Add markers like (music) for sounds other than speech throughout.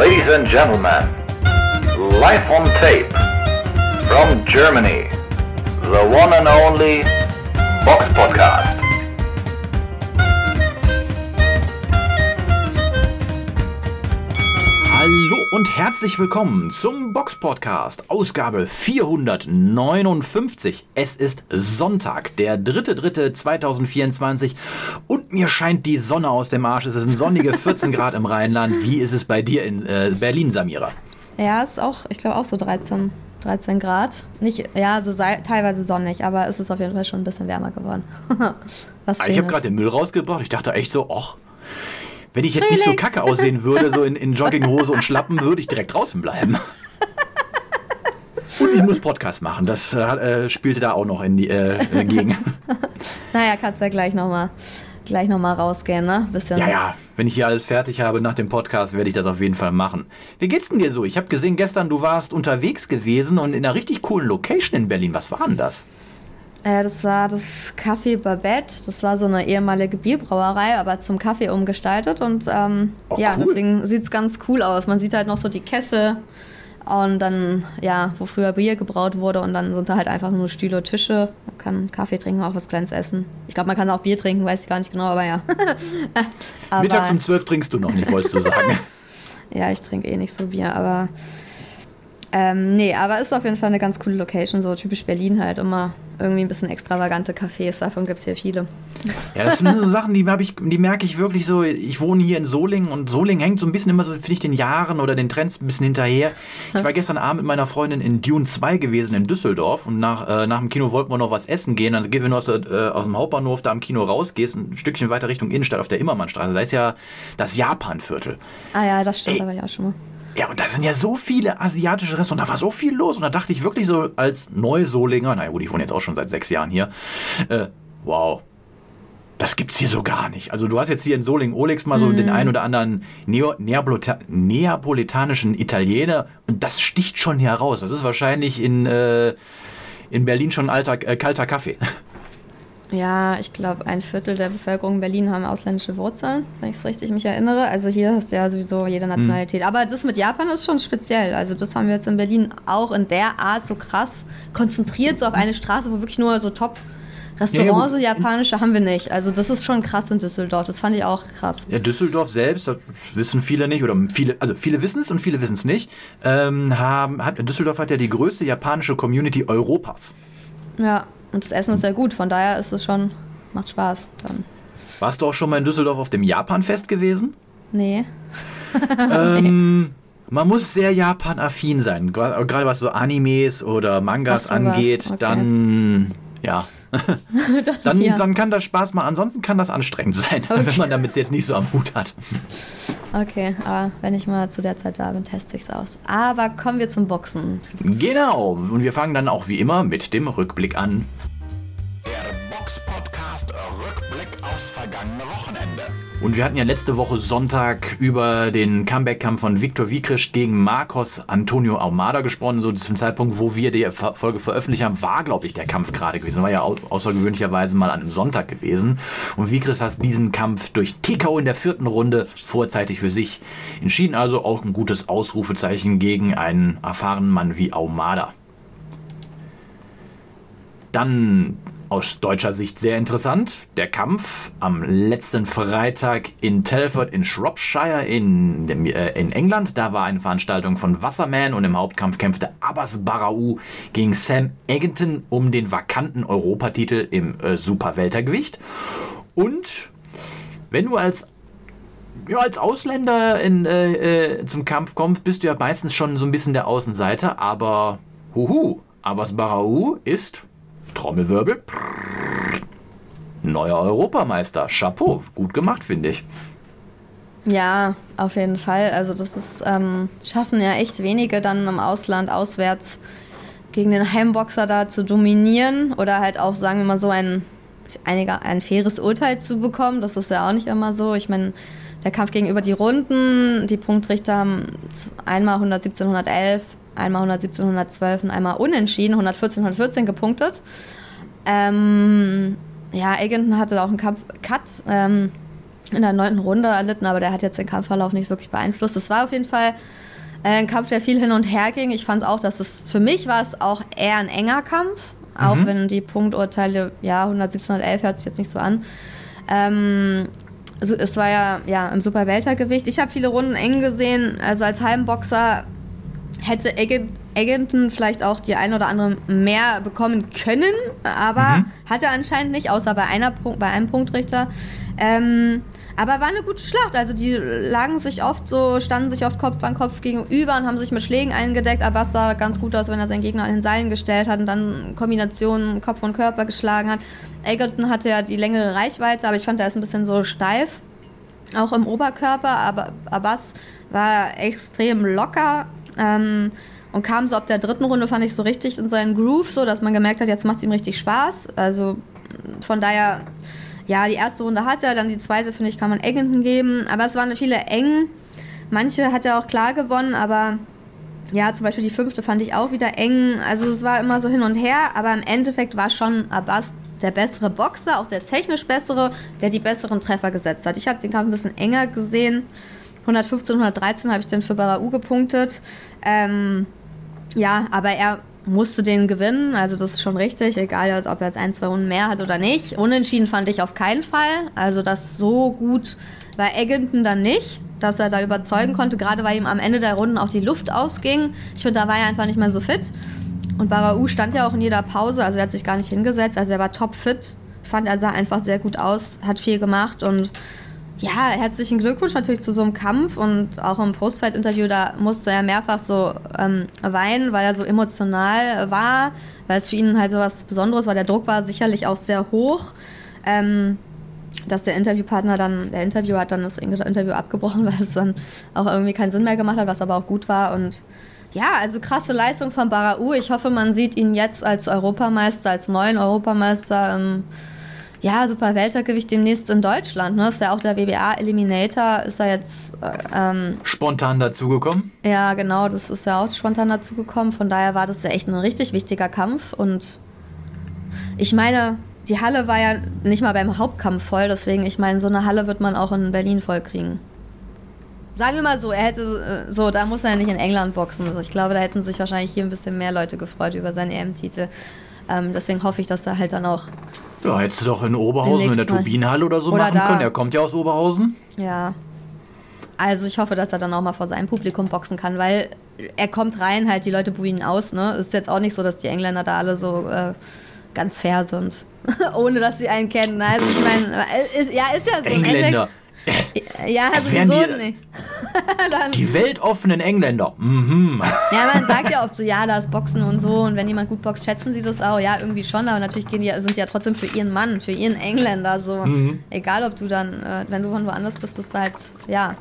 Ladies and gentlemen, live on tape from Germany, the one and only Box Podcast. Und herzlich willkommen zum Box Podcast, Ausgabe 459. Es ist Sonntag, der 3.3.2024 und mir scheint die Sonne aus dem Arsch. Es sind sonnige 14 Grad im Rheinland. Wie ist es bei dir in äh, Berlin, Samira? Ja, ist auch, ich glaube auch so 13, 13 Grad. Nicht, ja, so sei, teilweise sonnig, aber es ist auf jeden Fall schon ein bisschen wärmer geworden. (laughs) Was ich habe gerade den Müll rausgebracht. Ich dachte echt so, ach, wenn ich jetzt nicht so kacke aussehen würde, so in, in Jogginghose und Schlappen, würde ich direkt draußen bleiben. Und ich muss Podcast machen. Das äh, spielte da auch noch in die, äh, entgegen. (laughs) Naja, kannst ja gleich nochmal gleich noch mal rausgehen, ne? Bisschen. Ja, ja, wenn ich hier alles fertig habe nach dem Podcast, werde ich das auf jeden Fall machen. Wie geht's denn dir so? Ich habe gesehen, gestern du warst unterwegs gewesen und in einer richtig coolen Location in Berlin. Was war denn das? Äh, das war das Café Babette. Das war so eine ehemalige Bierbrauerei, aber zum Kaffee umgestaltet. Und ähm, Oh, ja, cool. deswegen sieht es ganz cool aus. Man sieht halt noch so die Kessel und dann, ja, wo früher Bier gebraut wurde. Und dann sind da halt einfach nur Stühle und Tische. Man kann Kaffee trinken, auch was Kleines essen. Ich glaube, man kann auch Bier trinken, weiß ich gar nicht genau, aber ja. (laughs) aber, Mittags um 12 trinkst du noch nicht, wolltest du sagen. (laughs) Ja, ich trinke eh nicht so Bier, aber. Ähm, nee, aber ist auf jeden Fall eine ganz coole Location, so typisch Berlin halt. Immer irgendwie ein bisschen extravagante Cafés, davon gibt es hier viele. Ja, das sind so Sachen, die, ich, die merke ich wirklich so. Ich wohne hier in Solingen und Solingen hängt so ein bisschen immer so, finde ich, den Jahren oder den Trends ein bisschen hinterher. Ich war gestern Abend mit meiner Freundin in Dune 2 gewesen in Düsseldorf und nach, äh, nach dem Kino wollten wir noch was essen gehen. Dann gehen wir nur aus, äh, aus dem Hauptbahnhof da am Kino rausgehst, ein Stückchen weiter Richtung Innenstadt auf der Immermannstraße. Da ist ja das Japanviertel. Ah ja, das stimmt, Ey. ich auch schon mal. Ja, und da sind ja so viele asiatische Restaurants, da war so viel los. Und da dachte ich wirklich so als Neusolinger, naja gut, ich wohne jetzt auch schon seit sechs Jahren hier, äh, wow, das gibt's hier so gar nicht. Also du hast jetzt hier in Solingen Olex mal so den ein oder anderen Neo Neapolita neapolitanischen Italiener und das sticht schon hier raus. Das ist wahrscheinlich in, äh, in Berlin schon alter, äh, kalter Kaffee. Ja, ich glaube, ein Viertel der Bevölkerung in Berlin haben ausländische Wurzeln, wenn ich es richtig mich erinnere. Also hier hast du ja sowieso jede Nationalität. Aber das mit Japan ist schon speziell. Also das haben wir jetzt in Berlin auch in der Art so krass konzentriert, so auf eine Straße, wo wirklich nur so top Restaurants, so gut. japanische, haben wir nicht. Also das ist schon krass in Düsseldorf. Das fand ich auch krass. Ja, Düsseldorf selbst, das wissen viele nicht, oder viele, also viele wissen es und viele wissen es nicht, ähm, haben, hat, Düsseldorf hat ja die größte japanische Community Europas. Ja, und das Essen ist ja gut. Von daher ist es schon, macht Spaß. Dann. Warst du auch schon mal in Düsseldorf auf dem Japan-Fest gewesen? Nee. (laughs) ähm, man muss sehr Japan-affin sein, gerade was so Animes oder Mangas angeht, okay. dann, ja. (laughs) dann, ja. dann kann das Spaß machen, ansonsten kann das anstrengend sein, (laughs) wenn man damit jetzt nicht so am Hut hat. Okay, aber wenn ich mal zu der Zeit da bin, teste ich es aus. Aber kommen wir zum Boxen. Genau, und wir fangen dann auch wie immer mit dem Rückblick an. Der Box Podcast Rückblick aufs vergangene Wochenende. Und wir hatten ja letzte Woche Sonntag über den Comeback-Kampf von Viktor Wiekrich gegen Marcos Antonio Almada gesprochen. So zum Zeitpunkt, wo wir die Folge veröffentlicht haben, war, glaube ich, der Kampf gerade gewesen. War ja au außergewöhnlicherweise mal an einem Sonntag gewesen. Und Wiekrich hat diesen Kampf durch TKO in der vierten Runde vorzeitig für sich entschieden. Also auch ein gutes Ausrufezeichen gegen einen erfahrenen Mann wie Almada. Dann aus deutscher Sicht sehr interessant. Der Kampf am letzten Freitag in Telford in Shropshire in, dem, äh, in England. Da war eine Veranstaltung von Wasserman und im Hauptkampf kämpfte Abbas Barau gegen Sam Eggington um den vakanten Europatitel im äh, Superweltergewicht. Und wenn du als ja, als Ausländer in, äh, äh, zum Kampf kommst, bist du ja meistens schon so ein bisschen der Außenseiter, aber huhu, Abbas Barau ist Trommelwirbel. Neuer Europameister. Chapeau. Gut gemacht, finde ich. Ja, auf jeden Fall. Also das ist, ähm, schaffen ja echt wenige dann im Ausland auswärts gegen den Heimboxer da zu dominieren oder halt auch, sagen wir mal so, ein, einiger, ein faires Urteil zu bekommen. Das ist ja auch nicht immer so. Ich meine, der Kampf gegenüber die Runden, die Punktrichter haben einmal 117, 111, einmal 117, 112 und einmal unentschieden, 114, 114 gepunktet. Ähm, ja, Eggenton hatte auch einen Cup Cut. Ähm, in der neunten Runde erlitten, aber der hat jetzt den Kampfverlauf nicht wirklich beeinflusst. Es war auf jeden Fall äh, ein Kampf, der viel hin und her ging. Ich fand auch, dass es für mich war es auch eher ein enger Kampf, auch Mhm. wenn die Punkturteile, ja, 117, 111 hört sich jetzt nicht so an. Ähm, also es war ja, ja im Superweltergewicht. Ich habe viele Runden eng gesehen. Also als Heimboxer hätte Egg- Eggington vielleicht auch die ein oder andere mehr bekommen können, aber Mhm. hat er anscheinend nicht, außer bei, einer bei einem Punktrichter. Ähm, aber war eine gute Schlacht. Also die lagen sich oft so, standen sich oft Kopf an Kopf gegenüber und haben sich mit Schlägen eingedeckt. Aber es sah ganz gut aus, wenn er seinen Gegner an den Seilen gestellt hat und dann Kombinationen Kopf und Körper geschlagen hat. Eggington hatte ja die längere Reichweite, aber ich fand, er ist ein bisschen so steif auch im Oberkörper, aber Abbas war extrem locker ähm, und kam so ab der dritten Runde, fand ich so richtig in seinen Groove, so dass man gemerkt hat, jetzt macht es ihm richtig Spaß. Also von daher, ja, die erste Runde hat er, dann die zweite, finde ich, kann man Eggington geben, aber es waren viele eng. Manche hat er auch klar gewonnen, aber ja, zum Beispiel die fünfte fand ich auch wieder eng. Also es war immer so hin und her, aber im Endeffekt war schon Abbas der bessere Boxer, auch der technisch bessere, der die besseren Treffer gesetzt hat. Ich habe den Kampf ein bisschen enger gesehen. 115, 113 habe ich dann für Barau gepunktet. Ähm, ja, aber er musste den gewinnen, also das ist schon richtig, egal ob er jetzt ein, zwei Runden mehr hat oder nicht. Unentschieden fand ich auf keinen Fall. Also das so gut war Eggington dann nicht, dass er da überzeugen konnte, gerade weil ihm am Ende der Runden auch die Luft ausging. Ich finde, da war er einfach nicht mehr so fit. Und Barau stand ja auch in jeder Pause, also er hat sich gar nicht hingesetzt, also er war topfit. Ich fand, er sah einfach sehr gut aus, hat viel gemacht und ja, herzlichen Glückwunsch natürlich zu so einem Kampf und auch im Postfight-Interview, da musste er mehrfach so ähm, weinen, weil er so emotional war, weil es für ihn halt so was Besonderes war. Der Druck war sicherlich auch sehr hoch. Ähm, dass der Interviewpartner dann, der Interviewer hat dann das Interview abgebrochen, (laughs) weil es dann auch irgendwie keinen Sinn mehr gemacht hat, was aber auch gut war. Und ja, also krasse Leistung von Barau. Ich hoffe, man sieht ihn jetzt als Europameister, als neuen Europameister im ja, Super Weltergewicht demnächst in Deutschland. Ne? Ist ja auch der WBA Eliminator, ist er jetzt, äh, ähm, Spontan dazugekommen. ja genau, das ist ja auch spontan dazugekommen. Von daher war das ja echt ein richtig wichtiger Kampf. Und ich meine, die Halle war ja nicht mal beim Hauptkampf voll, deswegen, ich meine, so eine Halle wird man auch in Berlin voll kriegen. Sagen wir mal so, er hätte, äh, so, da muss er ja nicht in England boxen. Also ich glaube, da hätten sich wahrscheinlich hier ein bisschen mehr Leute gefreut über seinen EM-Titel. Ähm, deswegen hoffe ich, dass er halt dann auch Ja, hättest du doch in Oberhausen in der. Turbinenhalle oder so Oder machen da. können. Er kommt ja aus Oberhausen. Ja. Also ich hoffe, dass er dann auch mal vor seinem Publikum boxen kann, weil er kommt rein, halt die Leute buhen ihn aus, ne? Ist jetzt auch nicht so, dass die Engländer da alle so äh, ganz fair sind. (laughs) Ohne dass sie einen kennen. Also ich meine, äh, ist, ja, ist ja so. Engländer. Endeffekt- (laughs) Ja, Als wären sowieso die- nicht. (laughs) (laughs) Die weltoffenen Engländer. Mhm. ja, man sagt ja oft so, ja, da ist Boxen und so und wenn jemand gut boxt, schätzen sie das auch. Ja, irgendwie schon, aber natürlich gehen die, sind die ja trotzdem für ihren Mann, für ihren Engländer so. Mhm. Egal, ob du dann, äh, wenn du von woanders bist, bist du halt, ja,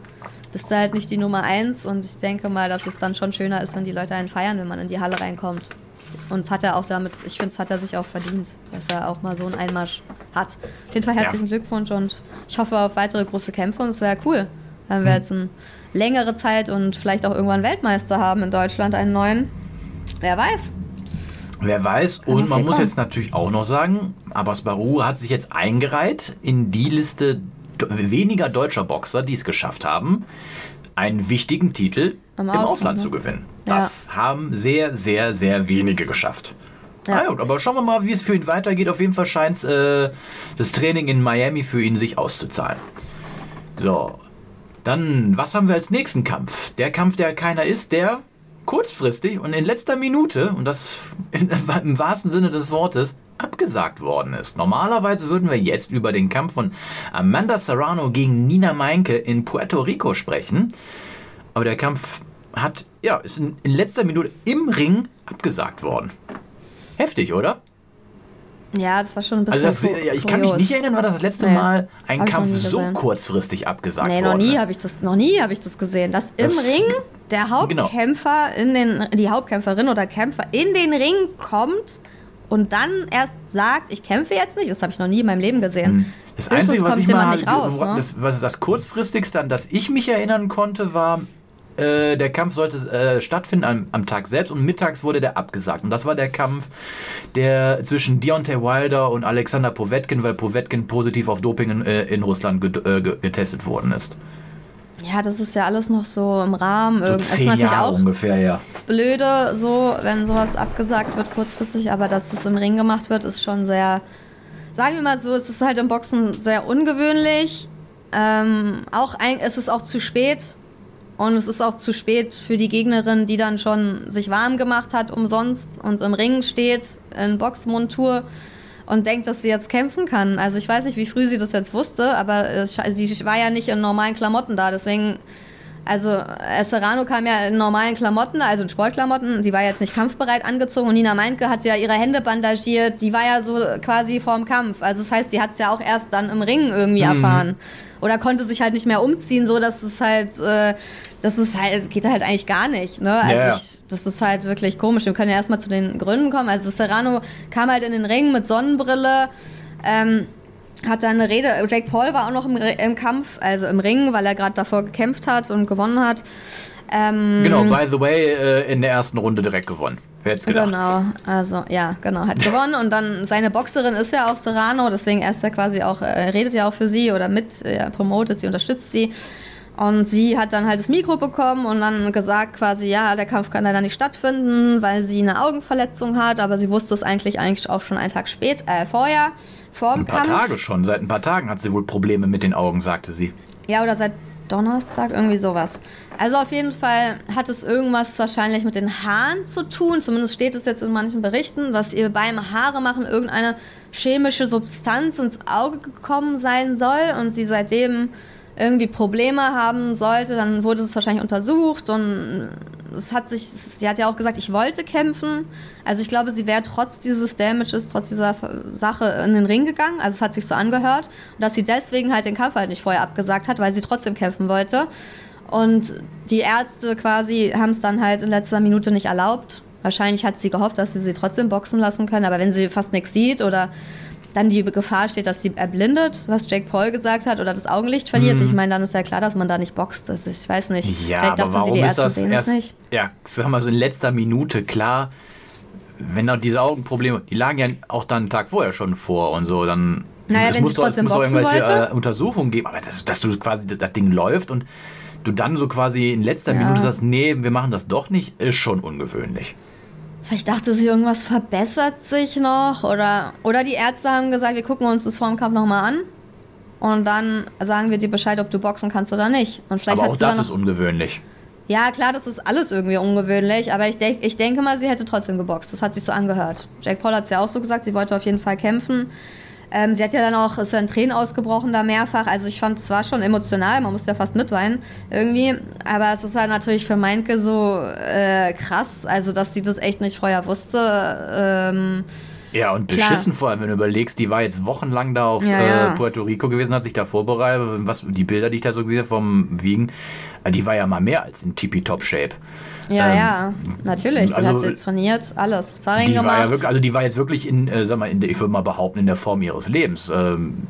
bist du halt nicht die Nummer eins und ich denke mal, dass es dann schon schöner ist, wenn die Leute einen feiern, wenn man in die Halle reinkommt. Und hat er auch damit, ich finde, es hat er sich auch verdient, dass er auch mal so einen Einmarsch hat. Auf jeden Fall herzlichen Glückwunsch und ich hoffe auf weitere große Kämpfe und es wäre cool, wenn Hm. wir jetzt eine längere Zeit und vielleicht auch irgendwann Weltmeister haben in Deutschland, einen neuen. Wer weiß. Wer weiß. Kann Und man muss kommen. jetzt natürlich auch noch sagen, Abbas Baru hat sich jetzt eingereiht in die Liste weniger deutscher Boxer, die es geschafft haben, einen wichtigen Titel Im im, Ausland, Ausland ne? zu gewinnen. Ja. Das haben sehr, sehr, sehr wenige geschafft. Ja. Na gut, aber schauen wir mal, wie es für ihn weitergeht. Auf jeden Fall scheint äh, das Training in Miami für ihn sich auszuzahlen. So, dann, was haben wir als nächsten Kampf? Der Kampf, der keiner ist, der kurzfristig und in letzter Minute, und das (laughs) in, im wahrsten Sinne des Wortes, abgesagt worden ist. Normalerweise würden wir jetzt über den Kampf von Amanda Serrano gegen Nina Meinke in Puerto Rico sprechen. Aber der Kampf hat, ja, ist in, in letzter Minute im Ring abgesagt worden. Heftig, oder? Ja, das war schon ein bisschen. Also das, ja, ich kann mich nicht erinnern, war das das letzte Nee, Mal ein Kampf so kurzfristig abgesagt Nee, worden noch nie habe ich das, noch nie habe ich das gesehen, dass im Das- Ring der Genau. Hauptkämpfer in den, die Hauptkämpferin oder Kämpfer in den Ring kommt und dann erst sagt, ich kämpfe jetzt nicht. Das habe ich noch nie in meinem Leben gesehen. Hm. Das Höchstens Einzige, was ich mal, nicht raus, ne? das, was das kurzfristigste, an das ich mich erinnern konnte, war Äh, der Kampf sollte äh, stattfinden am, am Tag selbst und mittags wurde der abgesagt. Und das war der Kampf der zwischen Deontay Wilder und Alexander Povetkin, weil Povetkin positiv auf Doping in, äh, in Russland äh, ge- getestet worden ist. Ja, das ist ja alles noch so im Rahmen. So ist zehn natürlich Jahre auch ungefähr, ja. blöde, so, wenn sowas abgesagt wird kurzfristig, aber dass das im Ring gemacht wird, ist schon sehr, sagen wir mal so, es ist halt im Boxen sehr ungewöhnlich. Ähm, auch ein, es ist auch zu spät. Und es ist auch zu spät für die Gegnerin, die dann schon sich warm gemacht hat umsonst und im Ring steht in Boxmontur und denkt, dass sie jetzt kämpfen kann. Also ich weiß nicht, wie früh sie das jetzt wusste, aber sie war ja nicht in normalen Klamotten da. Deswegen, also äh, Serrano kam ja in normalen Klamotten, also in Sportklamotten. Sie war jetzt nicht kampfbereit angezogen und Nina Meinke hat ja ihre Hände bandagiert. Die war ja so quasi vorm Kampf. Also das heißt, sie hat es ja auch erst dann im Ring irgendwie erfahren. Oder konnte sich halt nicht mehr umziehen, so dass es halt, äh, das ist halt, geht halt eigentlich gar nicht. Ne? Also ja. ich, das ist halt wirklich komisch. Wir können ja erstmal zu den Gründen kommen. Also Serrano kam halt in den Ring mit Sonnenbrille, ähm, hat dann eine Rede. Jake Paul war auch noch im, im Kampf, also im Ring, weil er gerade davor gekämpft hat und gewonnen hat. Ähm, Genau, by the way, äh, in der ersten Runde direkt gewonnen. Wer hätte gedacht? Genau, also ja, genau, hat gewonnen und dann seine Boxerin ist ja auch Serrano, deswegen er ist ja quasi auch, äh, redet ja auch für sie oder mit, er promotet sie, unterstützt sie. Und sie hat dann halt das Mikro bekommen und dann gesagt quasi, ja, der Kampf kann leider nicht stattfinden, weil sie eine Augenverletzung hat, aber sie wusste es eigentlich eigentlich auch schon einen Tag spät, äh, vorher, vor dem Ein paar Kampf. Tage schon. Seit ein paar Tagen hat sie wohl Probleme mit den Augen, sagte sie. Ja, oder seit Donnerstag, irgendwie sowas. Also auf jeden Fall hat es irgendwas wahrscheinlich mit den Haaren zu tun. Zumindest steht es jetzt in manchen Berichten, dass ihr beim Haare machen irgendeine chemische Substanz ins Auge gekommen sein soll und sie seitdem irgendwie Probleme haben sollte. Dann wurde es wahrscheinlich untersucht und es hat sich, sie hat ja auch gesagt, ich wollte kämpfen. Also ich glaube, sie wäre trotz dieses Damages, trotz dieser Sache in den Ring gegangen. Also es hat sich so angehört. Dass sie deswegen halt den Kampf halt nicht vorher abgesagt hat, weil sie trotzdem kämpfen wollte. Und die Ärzte quasi haben es dann halt in letzter Minute nicht erlaubt. Wahrscheinlich hat sie gehofft, dass sie sie trotzdem boxen lassen können. Aber wenn sie fast nichts sieht oder dann die Gefahr steht, dass sie erblindet, was Jake Paul gesagt hat, oder das Augenlicht verliert, ich meine, dann ist ja klar, dass man da nicht boxt. Ist, ich weiß nicht. Ja, Vielleicht aber dachte warum sie, die ist das erst, nicht. ja, sag mal so in letzter Minute, klar, wenn auch diese Augenprobleme, die lagen ja auch dann einen Tag vorher schon vor und so, dann Naja, es wenn muss doch, es trotzdem muss doch irgendwelche äh, Untersuchungen geben, aber das, dass du quasi das Ding läuft und du dann so quasi in letzter Ja. Minute sagst, nee, wir machen das doch nicht, ist schon ungewöhnlich. Vielleicht dachte sie, irgendwas verbessert sich noch. Oder, oder die Ärzte haben gesagt, wir gucken uns das vor dem Kampf nochmal an. Und dann sagen wir dir Bescheid, ob du boxen kannst oder nicht. Und vielleicht aber auch das ist ungewöhnlich. Ja, klar, das ist alles irgendwie ungewöhnlich, aber ich, denk, ich denke mal, sie hätte trotzdem geboxt. Das hat sich so angehört. Jake Paul hat es ja auch so gesagt, sie wollte auf jeden Fall kämpfen. Ähm, sie hat ja dann auch, ist ja in Tränen ausgebrochen da mehrfach. Also ich fand, es war schon emotional, man musste ja fast mitweinen irgendwie. Aber es ist halt natürlich für Meinke so äh, krass, also dass sie das echt nicht vorher wusste. Ähm, Ja, und Klar. beschissen vor allem, wenn du überlegst, die war jetzt wochenlang da auf Ja, äh, ja. Puerto Rico gewesen, hat sich da vorbereitet. Was, die Bilder, die ich da so gesehen habe vom Wiegen, äh, die war ja mal mehr als in tippy-top-Shape. Ja, Ähm, ja, natürlich. Die also, hat sie trainiert, alles. Sparring gemacht. ja wirklich, also die war jetzt wirklich in, äh, sag mal, in der, ich würde mal behaupten, in der Form ihres Lebens. Ähm,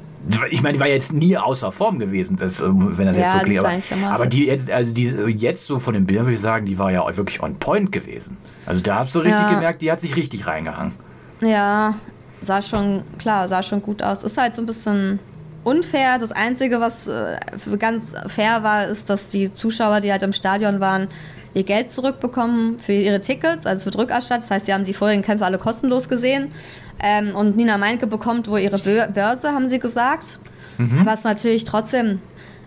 ich meine, die war jetzt nie außer Form gewesen, das, äh, wenn das Ja, jetzt so klingt. Aber, aber die jetzt, also die jetzt so von den Bildern würde ich sagen, die war ja auch wirklich on point gewesen. Also da hast du richtig Ja. gemerkt, die hat sich richtig reingehangen. Ja, sah schon, klar, sah schon gut aus. Ist halt so ein bisschen unfair. Das Einzige, was äh, ganz fair war, ist, dass die Zuschauer, die halt im Stadion waren, ihr Geld zurückbekommen für ihre Tickets, also für Rückerstattung. Das heißt, sie haben die vorigen Kämpfe alle kostenlos gesehen. Ähm, und Nina Meinke bekommt wohl ihre Bö Börse, haben sie gesagt. Aber es ist natürlich trotzdem.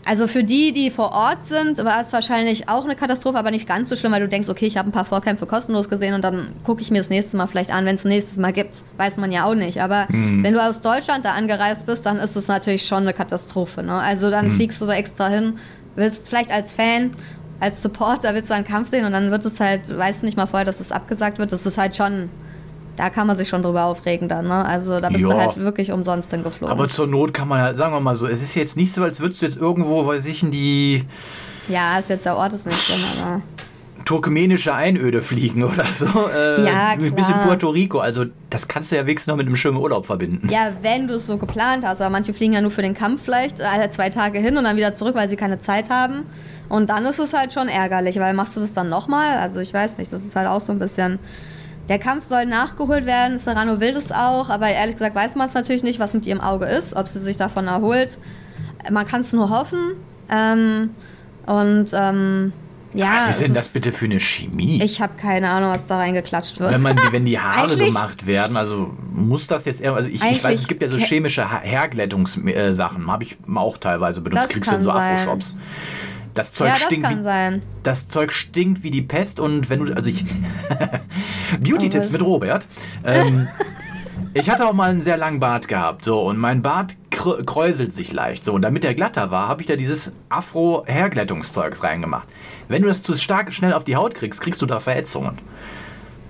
Also für die, die vor Ort sind, war es wahrscheinlich auch eine Katastrophe, aber nicht ganz so schlimm, weil du denkst, okay, ich habe ein paar Vorkämpfe kostenlos gesehen und dann gucke ich mir das nächste Mal vielleicht an, wenn es nächstes Mal gibt. Weiß man ja auch nicht. Aber wenn du aus Deutschland da angereist bist, dann ist es natürlich schon eine Katastrophe. Ne? Also dann fliegst du da extra hin, willst vielleicht als Fan, als Supporter willst du einen Kampf sehen und dann wird es halt, weißt du nicht mal vorher, dass es abgesagt wird. Das ist halt schon, da kann man sich schon drüber aufregen dann. Ne? Also da bist Ja. du halt wirklich umsonst hingeflogen. Aber zur Not kann man halt, sagen wir mal so, es ist jetzt nicht so, als würdest du jetzt irgendwo, weiß ich, in die ja, ist jetzt der Ort ist nicht drin, aber. turkmenische Einöde fliegen (laughs) oder so. Äh, Ja, Ein bisschen klar. Puerto Rico. Also das kannst du ja wenigstens noch mit einem schönen Urlaub verbinden. Ja, wenn du es so geplant hast, aber manche fliegen ja nur für den Kampf vielleicht, also zwei Tage hin und dann wieder zurück, weil sie keine Zeit haben. Und dann ist es halt schon ärgerlich, weil machst du das dann nochmal? Also ich weiß nicht, das ist halt auch so ein bisschen. Der Kampf soll nachgeholt werden, Serrano will das auch, aber ehrlich gesagt weiß man es natürlich nicht, was mit ihrem Auge ist, ob sie sich davon erholt. Man kann es nur hoffen. Ähm, und ähm, ja. Was ist denn das bitte für eine Chemie? Ich habe keine Ahnung, was da reingeklatscht wird. wenn, man, die- wenn die (laughs) Haare gemacht werden, also muss das jetzt eher, also ich, ich weiß, es gibt ja so chemische Ha- Haarglättungssachen, habe ich auch teilweise benutzt, Das kriegst du in so sein. Das Zeug ja, das stinkt kann wie, sein. das Zeug stinkt wie die Pest und wenn du, also ich, (laughs) Beauty-Tipps mit Robert. Ähm, (laughs) ich hatte auch mal einen sehr langen Bart gehabt, so, und mein Bart kräuselt sich leicht, so, und damit der glatter war, habe ich da dieses Afro-Hairglättungszeugs reingemacht. Wenn du das zu stark schnell auf die Haut kriegst, kriegst du da Verätzungen.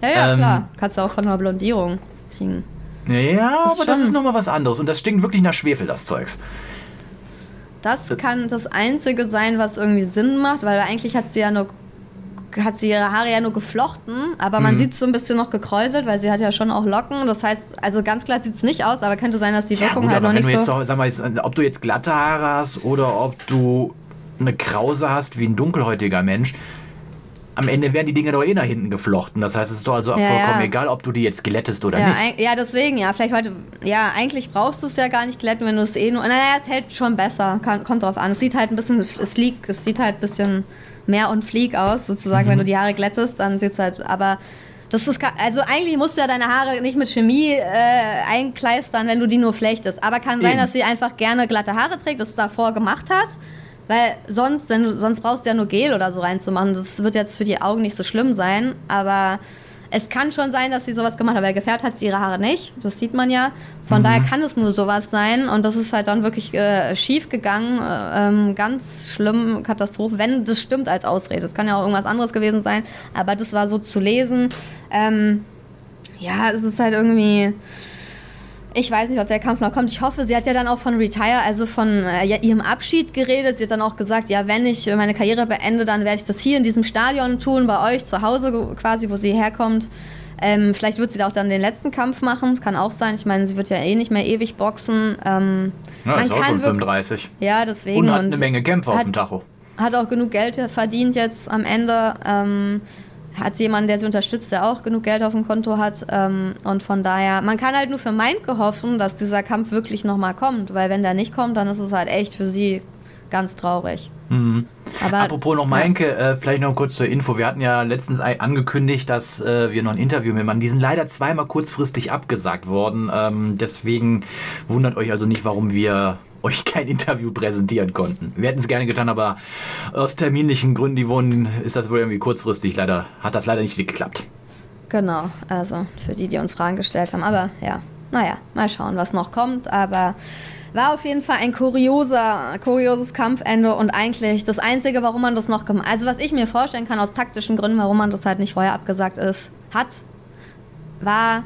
Ja, ja, Ähm, klar. Kannst du auch von einer Blondierung kriegen. Ja, Das aber das ist nochmal was anderes und das stinkt wirklich nach Schwefel, das Zeugs. Das kann das Einzige sein, was irgendwie Sinn macht, weil eigentlich hat sie ja nur hat sie ihre Haare ja nur geflochten, aber man Mhm. sieht so ein bisschen noch gekräuselt, weil sie hat ja schon auch Locken. Das heißt, also ganz glatt sieht es nicht aus, aber könnte sein, dass die Ja, Wirkung gut, halt noch nicht jetzt, so. sag mal, jetzt, ob du jetzt glatte Haare hast oder ob du eine Krause hast wie ein dunkelhäutiger Mensch, am Ende werden die Dinge doch eh nach hinten geflochten. Das heißt, es ist doch also Ja, vollkommen ja. egal, ob du die jetzt glättest oder Ja, nicht. ein, ja, deswegen, ja, vielleicht heute, ja, eigentlich brauchst du es ja gar nicht glätten, wenn du es eh nur, naja, es hält schon besser, kann, kommt drauf an. Es sieht halt ein bisschen sleek, es sieht halt ein bisschen mehr und fleek aus, sozusagen, Mhm. wenn du die Haare glättest, dann sieht es halt, aber das ist, also eigentlich musst du ja deine Haare nicht mit Chemie äh, einkleistern, wenn du die nur flechtest, aber kann sein, Eben. dass sie einfach gerne glatte Haare trägt, das es davor gemacht hat. Weil sonst, wenn sonst brauchst du ja nur Gel oder so reinzumachen. Das wird jetzt für die Augen nicht so schlimm sein. Aber es kann schon sein, dass sie sowas gemacht hat, weil gefärbt hat sie ihre Haare nicht. Das sieht man ja. Von daher kann es nur sowas sein. Und das ist halt dann wirklich äh, schief gegangen. Äh, ähm, ganz schlimm, Katastrophe. Wenn das stimmt als Ausrede. Es kann ja auch irgendwas anderes gewesen sein. Aber das war so zu lesen. Ähm, ja, es ist halt irgendwie. Ich weiß nicht, ob der Kampf noch kommt. Ich hoffe, sie hat ja dann auch von Retire, also von äh, ihrem Abschied geredet. Sie hat dann auch gesagt, ja, wenn ich meine Karriere beende, dann werde ich das hier in diesem Stadion tun, bei euch zu Hause quasi, wo sie herkommt. Ähm, vielleicht wird sie da auch dann den letzten Kampf machen. Kann auch sein. Ich meine, sie wird ja eh nicht mehr ewig boxen. Ähm, Ja, man ist auch kann schon wirk- 35. Ja, deswegen. Und hat eine Menge Kämpfe auf dem Tacho. hat auch genug Geld verdient jetzt am Ende. Ähm, hat jemanden, der sie unterstützt, der auch genug Geld auf dem Konto hat. Ähm, und von daher, man kann halt nur für Meinke hoffen, dass dieser Kampf wirklich nochmal kommt. Weil wenn der nicht kommt, dann ist es halt echt für sie ganz traurig. Aber, Apropos noch Meinke, äh, vielleicht noch kurz zur Info. Wir hatten ja letztens angekündigt, dass äh, wir noch ein Interview mit machen. Die sind leider zweimal kurzfristig abgesagt worden. Ähm, deswegen wundert euch also nicht, warum wir euch kein Interview präsentieren konnten. Wir hätten es gerne getan, aber aus terminlichen Gründen, die wohnen, ist das wohl irgendwie kurzfristig. Leider hat das leider nicht geklappt. Genau, also für die, die uns Fragen gestellt haben. Aber ja, naja, mal schauen, was noch kommt. Aber war auf jeden Fall ein kurioser, kurioses Kampfende und eigentlich das Einzige, warum man das noch gemacht Also was ich mir vorstellen kann, aus taktischen Gründen, warum man das halt nicht vorher abgesagt ist, hat, war,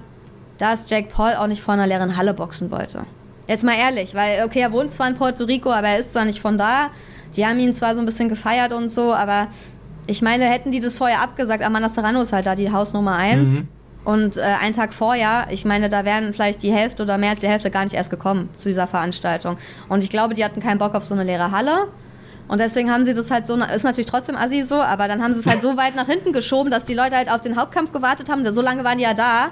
dass Jake Paul auch nicht vor einer leeren Halle boxen wollte. Jetzt mal ehrlich, weil, okay, er wohnt zwar in Puerto Rico, aber er ist zwar nicht von da. Die haben ihn zwar so ein bisschen gefeiert und so, aber ich meine, hätten die das vorher abgesagt, Amanda Serrano ist halt da die Hausnummer 1. Mhm. Und äh, einen Tag vorher, ich meine, da wären vielleicht die Hälfte oder mehr als die Hälfte gar nicht erst gekommen zu dieser Veranstaltung. Und ich glaube, die hatten keinen Bock auf so eine leere Halle. Und deswegen haben sie das halt so, ist natürlich trotzdem assi so, aber dann haben sie es halt (laughs) so weit nach hinten geschoben, dass die Leute halt auf den Hauptkampf gewartet haben. So lange waren die ja da.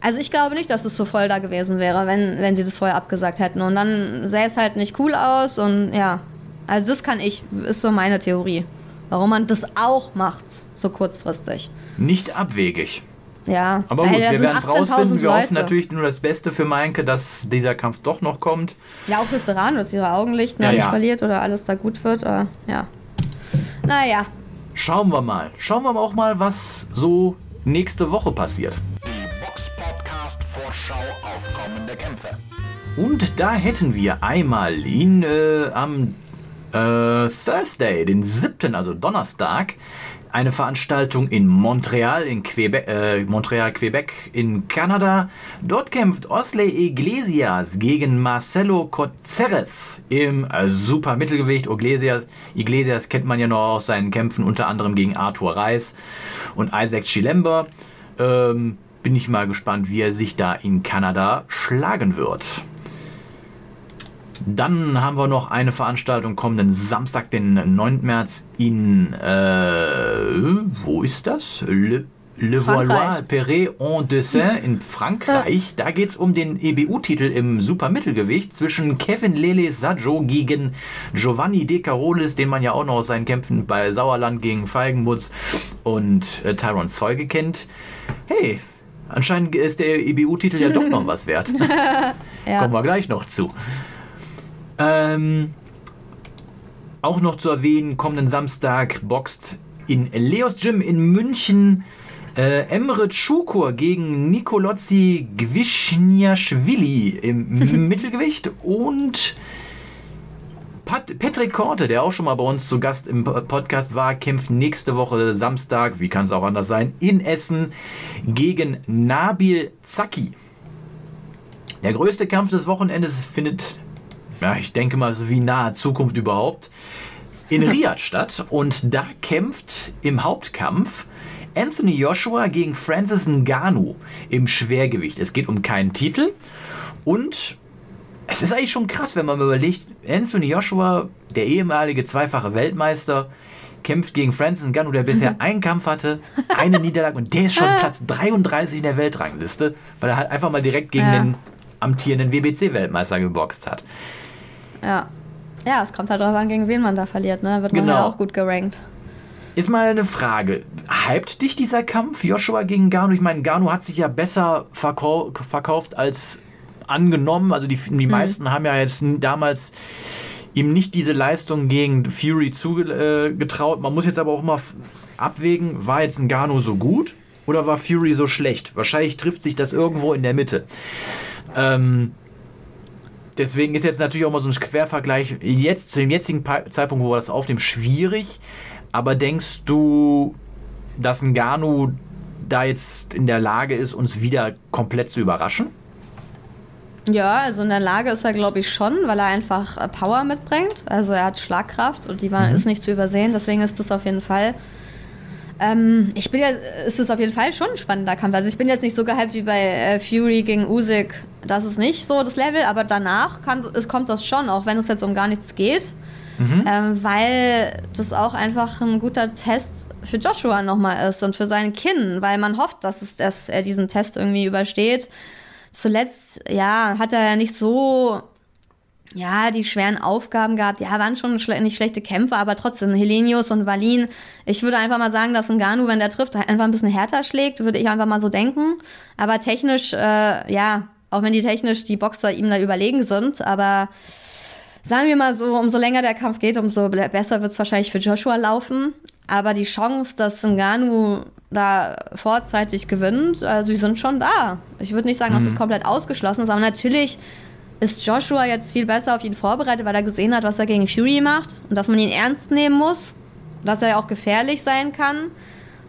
Also ich glaube nicht, dass es so voll da gewesen wäre, wenn, wenn sie das vorher abgesagt hätten. Und dann sähe es halt nicht cool aus und ja. Also das kann ich, ist so meine Theorie. Warum man das auch macht, so kurzfristig. Nicht abwegig. Ja, Aber gut, wir werden es 18.000 rausfinden. Wir hoffen natürlich nur das Beste für Meinke, dass dieser Kampf doch noch kommt. Ja, auch für Serrano, dass ihre Augenlicht Ja, nicht ja. verliert oder alles da gut wird. Aber, ja. Naja, Schauen wir mal. Schauen wir auch mal, was so nächste Woche passiert. Die Box Podcast Vorschau auf kommende Kämpfe. Und da hätten wir einmal in äh, am äh, Thursday, den 7., also Donnerstag, eine Veranstaltung in Montreal, in Quebec, äh, Montreal, Quebec in Kanada. Dort kämpft Osley Iglesias gegen Marcelo Coceres im äh, Super Mittelgewicht. Iglesias, Iglesias kennt man ja noch aus seinen Kämpfen, unter anderem gegen Arthur Reis und Isaac Chilember. Ähm, bin ich mal gespannt, wie er sich da in Kanada schlagen wird. Dann haben wir noch eine Veranstaltung kommenden Samstag, den 9. März in, äh, wo ist das? Le, Le. Valois Perret en Dessin in Frankreich. (laughs) Da geht es um den EBU-Titel im Supermittelgewicht zwischen Kevin Lele Saggio gegen Giovanni De Carolis, den man ja auch noch aus seinen Kämpfen bei Sauerland gegen Feigenmutz und äh, Tyron Zeuge kennt. Hey, anscheinend ist der EBU-Titel ja doch noch was wert. (laughs) Ja. Kommen wir gleich noch zu. Ähm, auch noch zu erwähnen, kommenden Samstag boxt in Leos Gym in München äh, Emre Çukur gegen Nikolozzi Gwischniaschwili im (laughs) Mittelgewicht und Pat Patrick Korte, der auch schon mal bei uns zu Gast im Po- Podcast war, kämpft nächste Woche Samstag, wie kann es auch anders sein, in Essen gegen Nabil Zaki. Der größte Kampf des Wochenendes findet, ja, ich denke mal, so wie nahe Zukunft überhaupt, in Riyadh (laughs) statt. Und da kämpft im Hauptkampf Anthony Joshua gegen Francis Ngannou im Schwergewicht. Es geht um keinen Titel und es ist eigentlich schon krass, wenn man mal überlegt, Anthony Joshua, der ehemalige zweifache Weltmeister, kämpft gegen Francis Ngannou, der bisher (laughs) einen Kampf hatte, eine Niederlage und der ist schon (laughs) Platz 33 in der Weltrangliste, weil er halt einfach mal direkt gegen Ja. den amtierenden WBC-Weltmeister geboxt hat. Ja. Ja, es kommt halt drauf an, gegen wen man da verliert, ne? Da wird man Genau. ja auch gut gerankt. Ist mal eine Frage. Hypt dich dieser Kampf Joshua gegen Garno? Ich meine, Garno hat sich ja besser verkau verkauft als angenommen. Also die, die meisten haben ja jetzt damals ihm nicht diese Leistung gegen Fury zugetraut. Man muss jetzt aber auch mal abwägen, war jetzt ein Garno so gut oder war Fury so schlecht? Wahrscheinlich trifft sich das irgendwo in der Mitte. Ähm, deswegen ist jetzt natürlich auch mal so ein Quervergleich jetzt zu dem jetzigen Zeitpunkt, wo wir das aufnehmen, schwierig. Aber denkst du, dass ein Ganu da jetzt in der Lage ist, uns wieder komplett zu überraschen? Ja, also in der Lage ist er, glaube ich, schon, weil er einfach äh, Power mitbringt. Also er hat Schlagkraft und die war, ist nicht zu übersehen. Deswegen ist das auf jeden Fall. Ähm, ich bin ja, ist es auf jeden Fall schon ein spannender Kampf. Also ich bin jetzt nicht so gehypt wie bei äh, Fury gegen Usyk. Das ist nicht so das Level, aber danach kann, es kommt das schon, auch wenn es jetzt um gar nichts geht. Ähm, weil das auch einfach ein guter Test für Joshua nochmal ist und für sein Kinn, weil man hofft, dass, es, dass er diesen Test irgendwie übersteht. Zuletzt, ja, hat er ja nicht so, ja, die schweren Aufgaben gehabt. Ja, waren schon schle nicht schlechte Kämpfer, aber trotzdem, Helenius und Valin. Ich würde einfach mal sagen, dass ein Ganu, wenn der trifft, einfach ein bisschen härter schlägt, würde ich einfach mal so denken. Aber technisch, äh, ja, auch wenn die technisch die Boxer ihm da überlegen sind, aber sagen wir mal so, umso länger der Kampf geht, umso besser wird es wahrscheinlich für Joshua laufen. Aber die Chance, dass Ngannou da vorzeitig gewinnt, also die sind schon da. Ich würde nicht sagen, dass es komplett ausgeschlossen ist, aber natürlich ist Joshua jetzt viel besser auf ihn vorbereitet, weil er gesehen hat, was er gegen Fury macht und dass man ihn ernst nehmen muss, dass er ja auch gefährlich sein kann.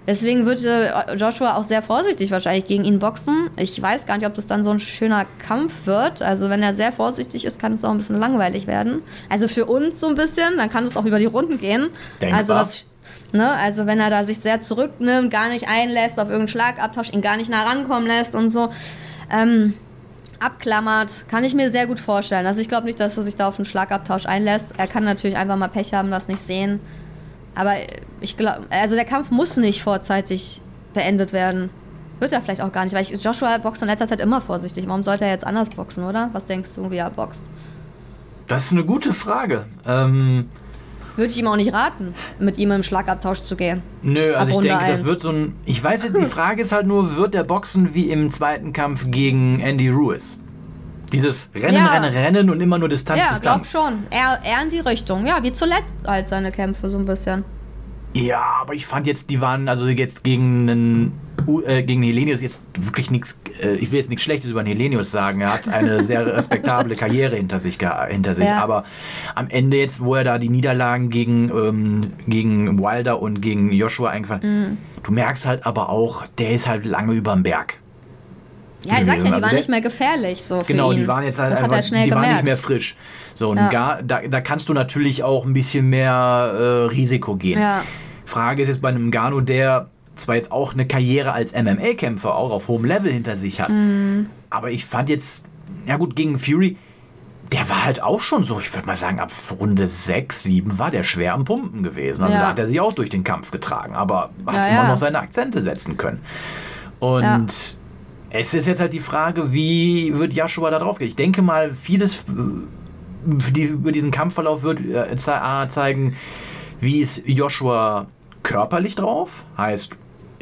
Deswegen würde Joshua auch sehr vorsichtig wahrscheinlich gegen ihn boxen. Ich weiß gar nicht, ob das dann so ein schöner Kampf wird. Also wenn er sehr vorsichtig ist, kann es auch ein bisschen langweilig werden. Also für uns so ein bisschen, dann kann es auch über die Runden gehen. Denkbar. Also was, ne, also wenn er da sich sehr zurücknimmt, gar nicht einlässt auf irgendeinen Schlagabtausch, ihn gar nicht nah rankommen lässt und so. Ähm, abklammert, kann ich mir sehr gut vorstellen. Also ich glaube nicht, dass er sich da auf einen Schlagabtausch einlässt. Er kann natürlich einfach mal Pech haben, das nicht sehen. Aber ich glaube, also der Kampf muss nicht vorzeitig beendet werden. Wird er vielleicht auch gar nicht, weil ich, Joshua boxt in letzter Zeit immer vorsichtig. Warum sollte er jetzt anders boxen, oder? Was denkst du, wie er boxt? Das ist eine gute Frage. Ähm, Würde ich ihm auch nicht raten, mit ihm im Schlagabtausch zu gehen. nö, Ab also ich denke, das wird so ein. Ich weiß jetzt, die Frage ist halt nur, wird der boxen wie im zweiten Kampf gegen Andy Ruiz? Dieses Rennen, Ja. Rennen, Rennen und immer nur Distanz, ja, glaub Distanz. schon. Er, er in die Richtung. Ja, wie zuletzt halt seine Kämpfe so ein bisschen. Ja, aber ich fand jetzt, die waren also jetzt gegen einen, äh, gegen Helenius jetzt wirklich nichts. Äh, ich will jetzt nichts Schlechtes über den Helenius sagen. Er hat eine sehr (laughs) respektable Karriere hinter sich, hinter sich. Ja. Aber am Ende jetzt, wo er da die Niederlagen gegen, ähm, gegen Wilder und gegen Joshua eingefahren, du merkst halt aber auch, der ist halt lange überm Berg. Ja, ich sag ja, die Also waren nicht mehr gefährlich so Genau, die waren jetzt halt das einfach, die waren gemerkt. nicht mehr frisch. So, und Ja. gar, da, da kannst du natürlich auch ein bisschen mehr äh, Risiko gehen. Ja. Frage ist jetzt bei einem Gano, der zwar jetzt auch eine Karriere als MMA-Kämpfer auch auf hohem Level hinter sich hat, Mhm. aber ich fand jetzt, ja gut, gegen Fury, der war halt auch schon so, ich würde mal sagen, ab Runde 6, 7 war der schwer am Pumpen gewesen. Also Ja. da hat er sich auch durch den Kampf getragen, aber hat Ja, immer ja. noch seine Akzente setzen können. Und es ist jetzt halt die Frage, wie wird Joshua da drauf gehen? Ich denke mal, vieles äh, die, über diesen Kampfverlauf wird äh, ze- A, zeigen, wie ist Joshua körperlich drauf? Heißt,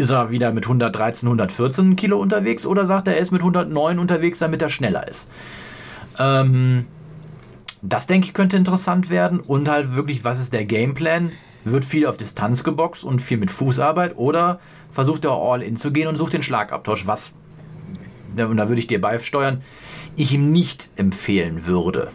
ist er wieder mit 113, 114 Kilo unterwegs oder sagt er, er ist mit 109 unterwegs, damit er schneller ist? Ähm, das denke ich könnte interessant werden und halt wirklich, was ist der Gameplan? Wird viel auf Distanz geboxt und viel mit Fußarbeit oder versucht er all in zu gehen und sucht den Schlagabtausch, was, und da würde ich dir beisteuern, ich ihm nicht empfehlen würde.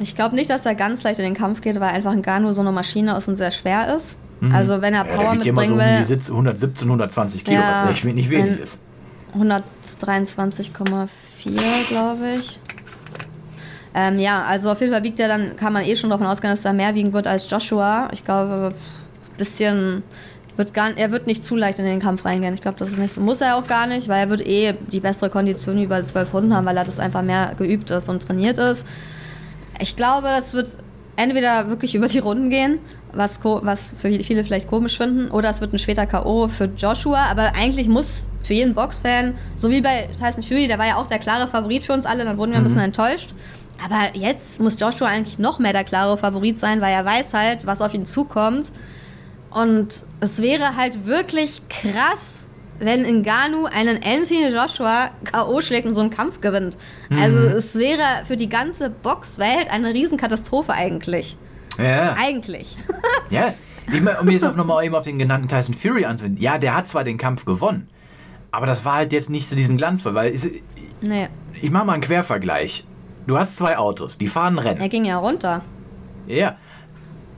Ich glaube nicht, dass er ganz leicht in den Kampf geht, weil einfach ein Gano so eine Maschine ist und sehr schwer ist. Also wenn er Mhm. Ja, der Power wiegt immer so mitbringen um die Sitz 117, 120 Kilo, Ja, was echt nicht wenig ist. 123,4 glaube ich. Ähm, ja, also auf jeden Fall wiegt er dann, kann man eh schon davon ausgehen, dass er mehr wiegen wird als Joshua. Ich glaube, ein bisschen, wird gar, er wird nicht zu leicht in den Kampf reingehen. Ich glaube, das ist nicht so. Muss er auch gar nicht, weil er wird eh die bessere Kondition über 12 Runden haben, weil er das einfach mehr geübt ist und trainiert ist. Ich glaube, das wird entweder wirklich (laughs) über die Runden gehen, was, was für viele vielleicht komisch finden, oder es wird ein später K.O. für Joshua. Aber eigentlich muss für jeden Boxfan, so wie bei Tyson Fury, der war ja auch der klare Favorit für uns alle, dann wurden wir ein bisschen enttäuscht. Aber jetzt muss Joshua eigentlich noch mehr der klare Favorit sein, weil er weiß halt, was auf ihn zukommt. Und es wäre halt wirklich krass, wenn Ngannou einen Anthony Joshua K.O. schlägt und so einen Kampf gewinnt. Also es wäre für die ganze Boxwelt eine Riesenkatastrophe eigentlich. Ja, Eigentlich. (laughs) ja. Ich mein, um jetzt auf nochmal eben auf den genannten Tyson Fury anzuwenden. Ja, der hat zwar den Kampf gewonnen, aber das war halt jetzt nicht so diesen Glanzvoll, weil es, nee, ich mache mal einen Quervergleich. Du hast zwei Autos, die fahren ein Rennen. er ging ja runter. Ja.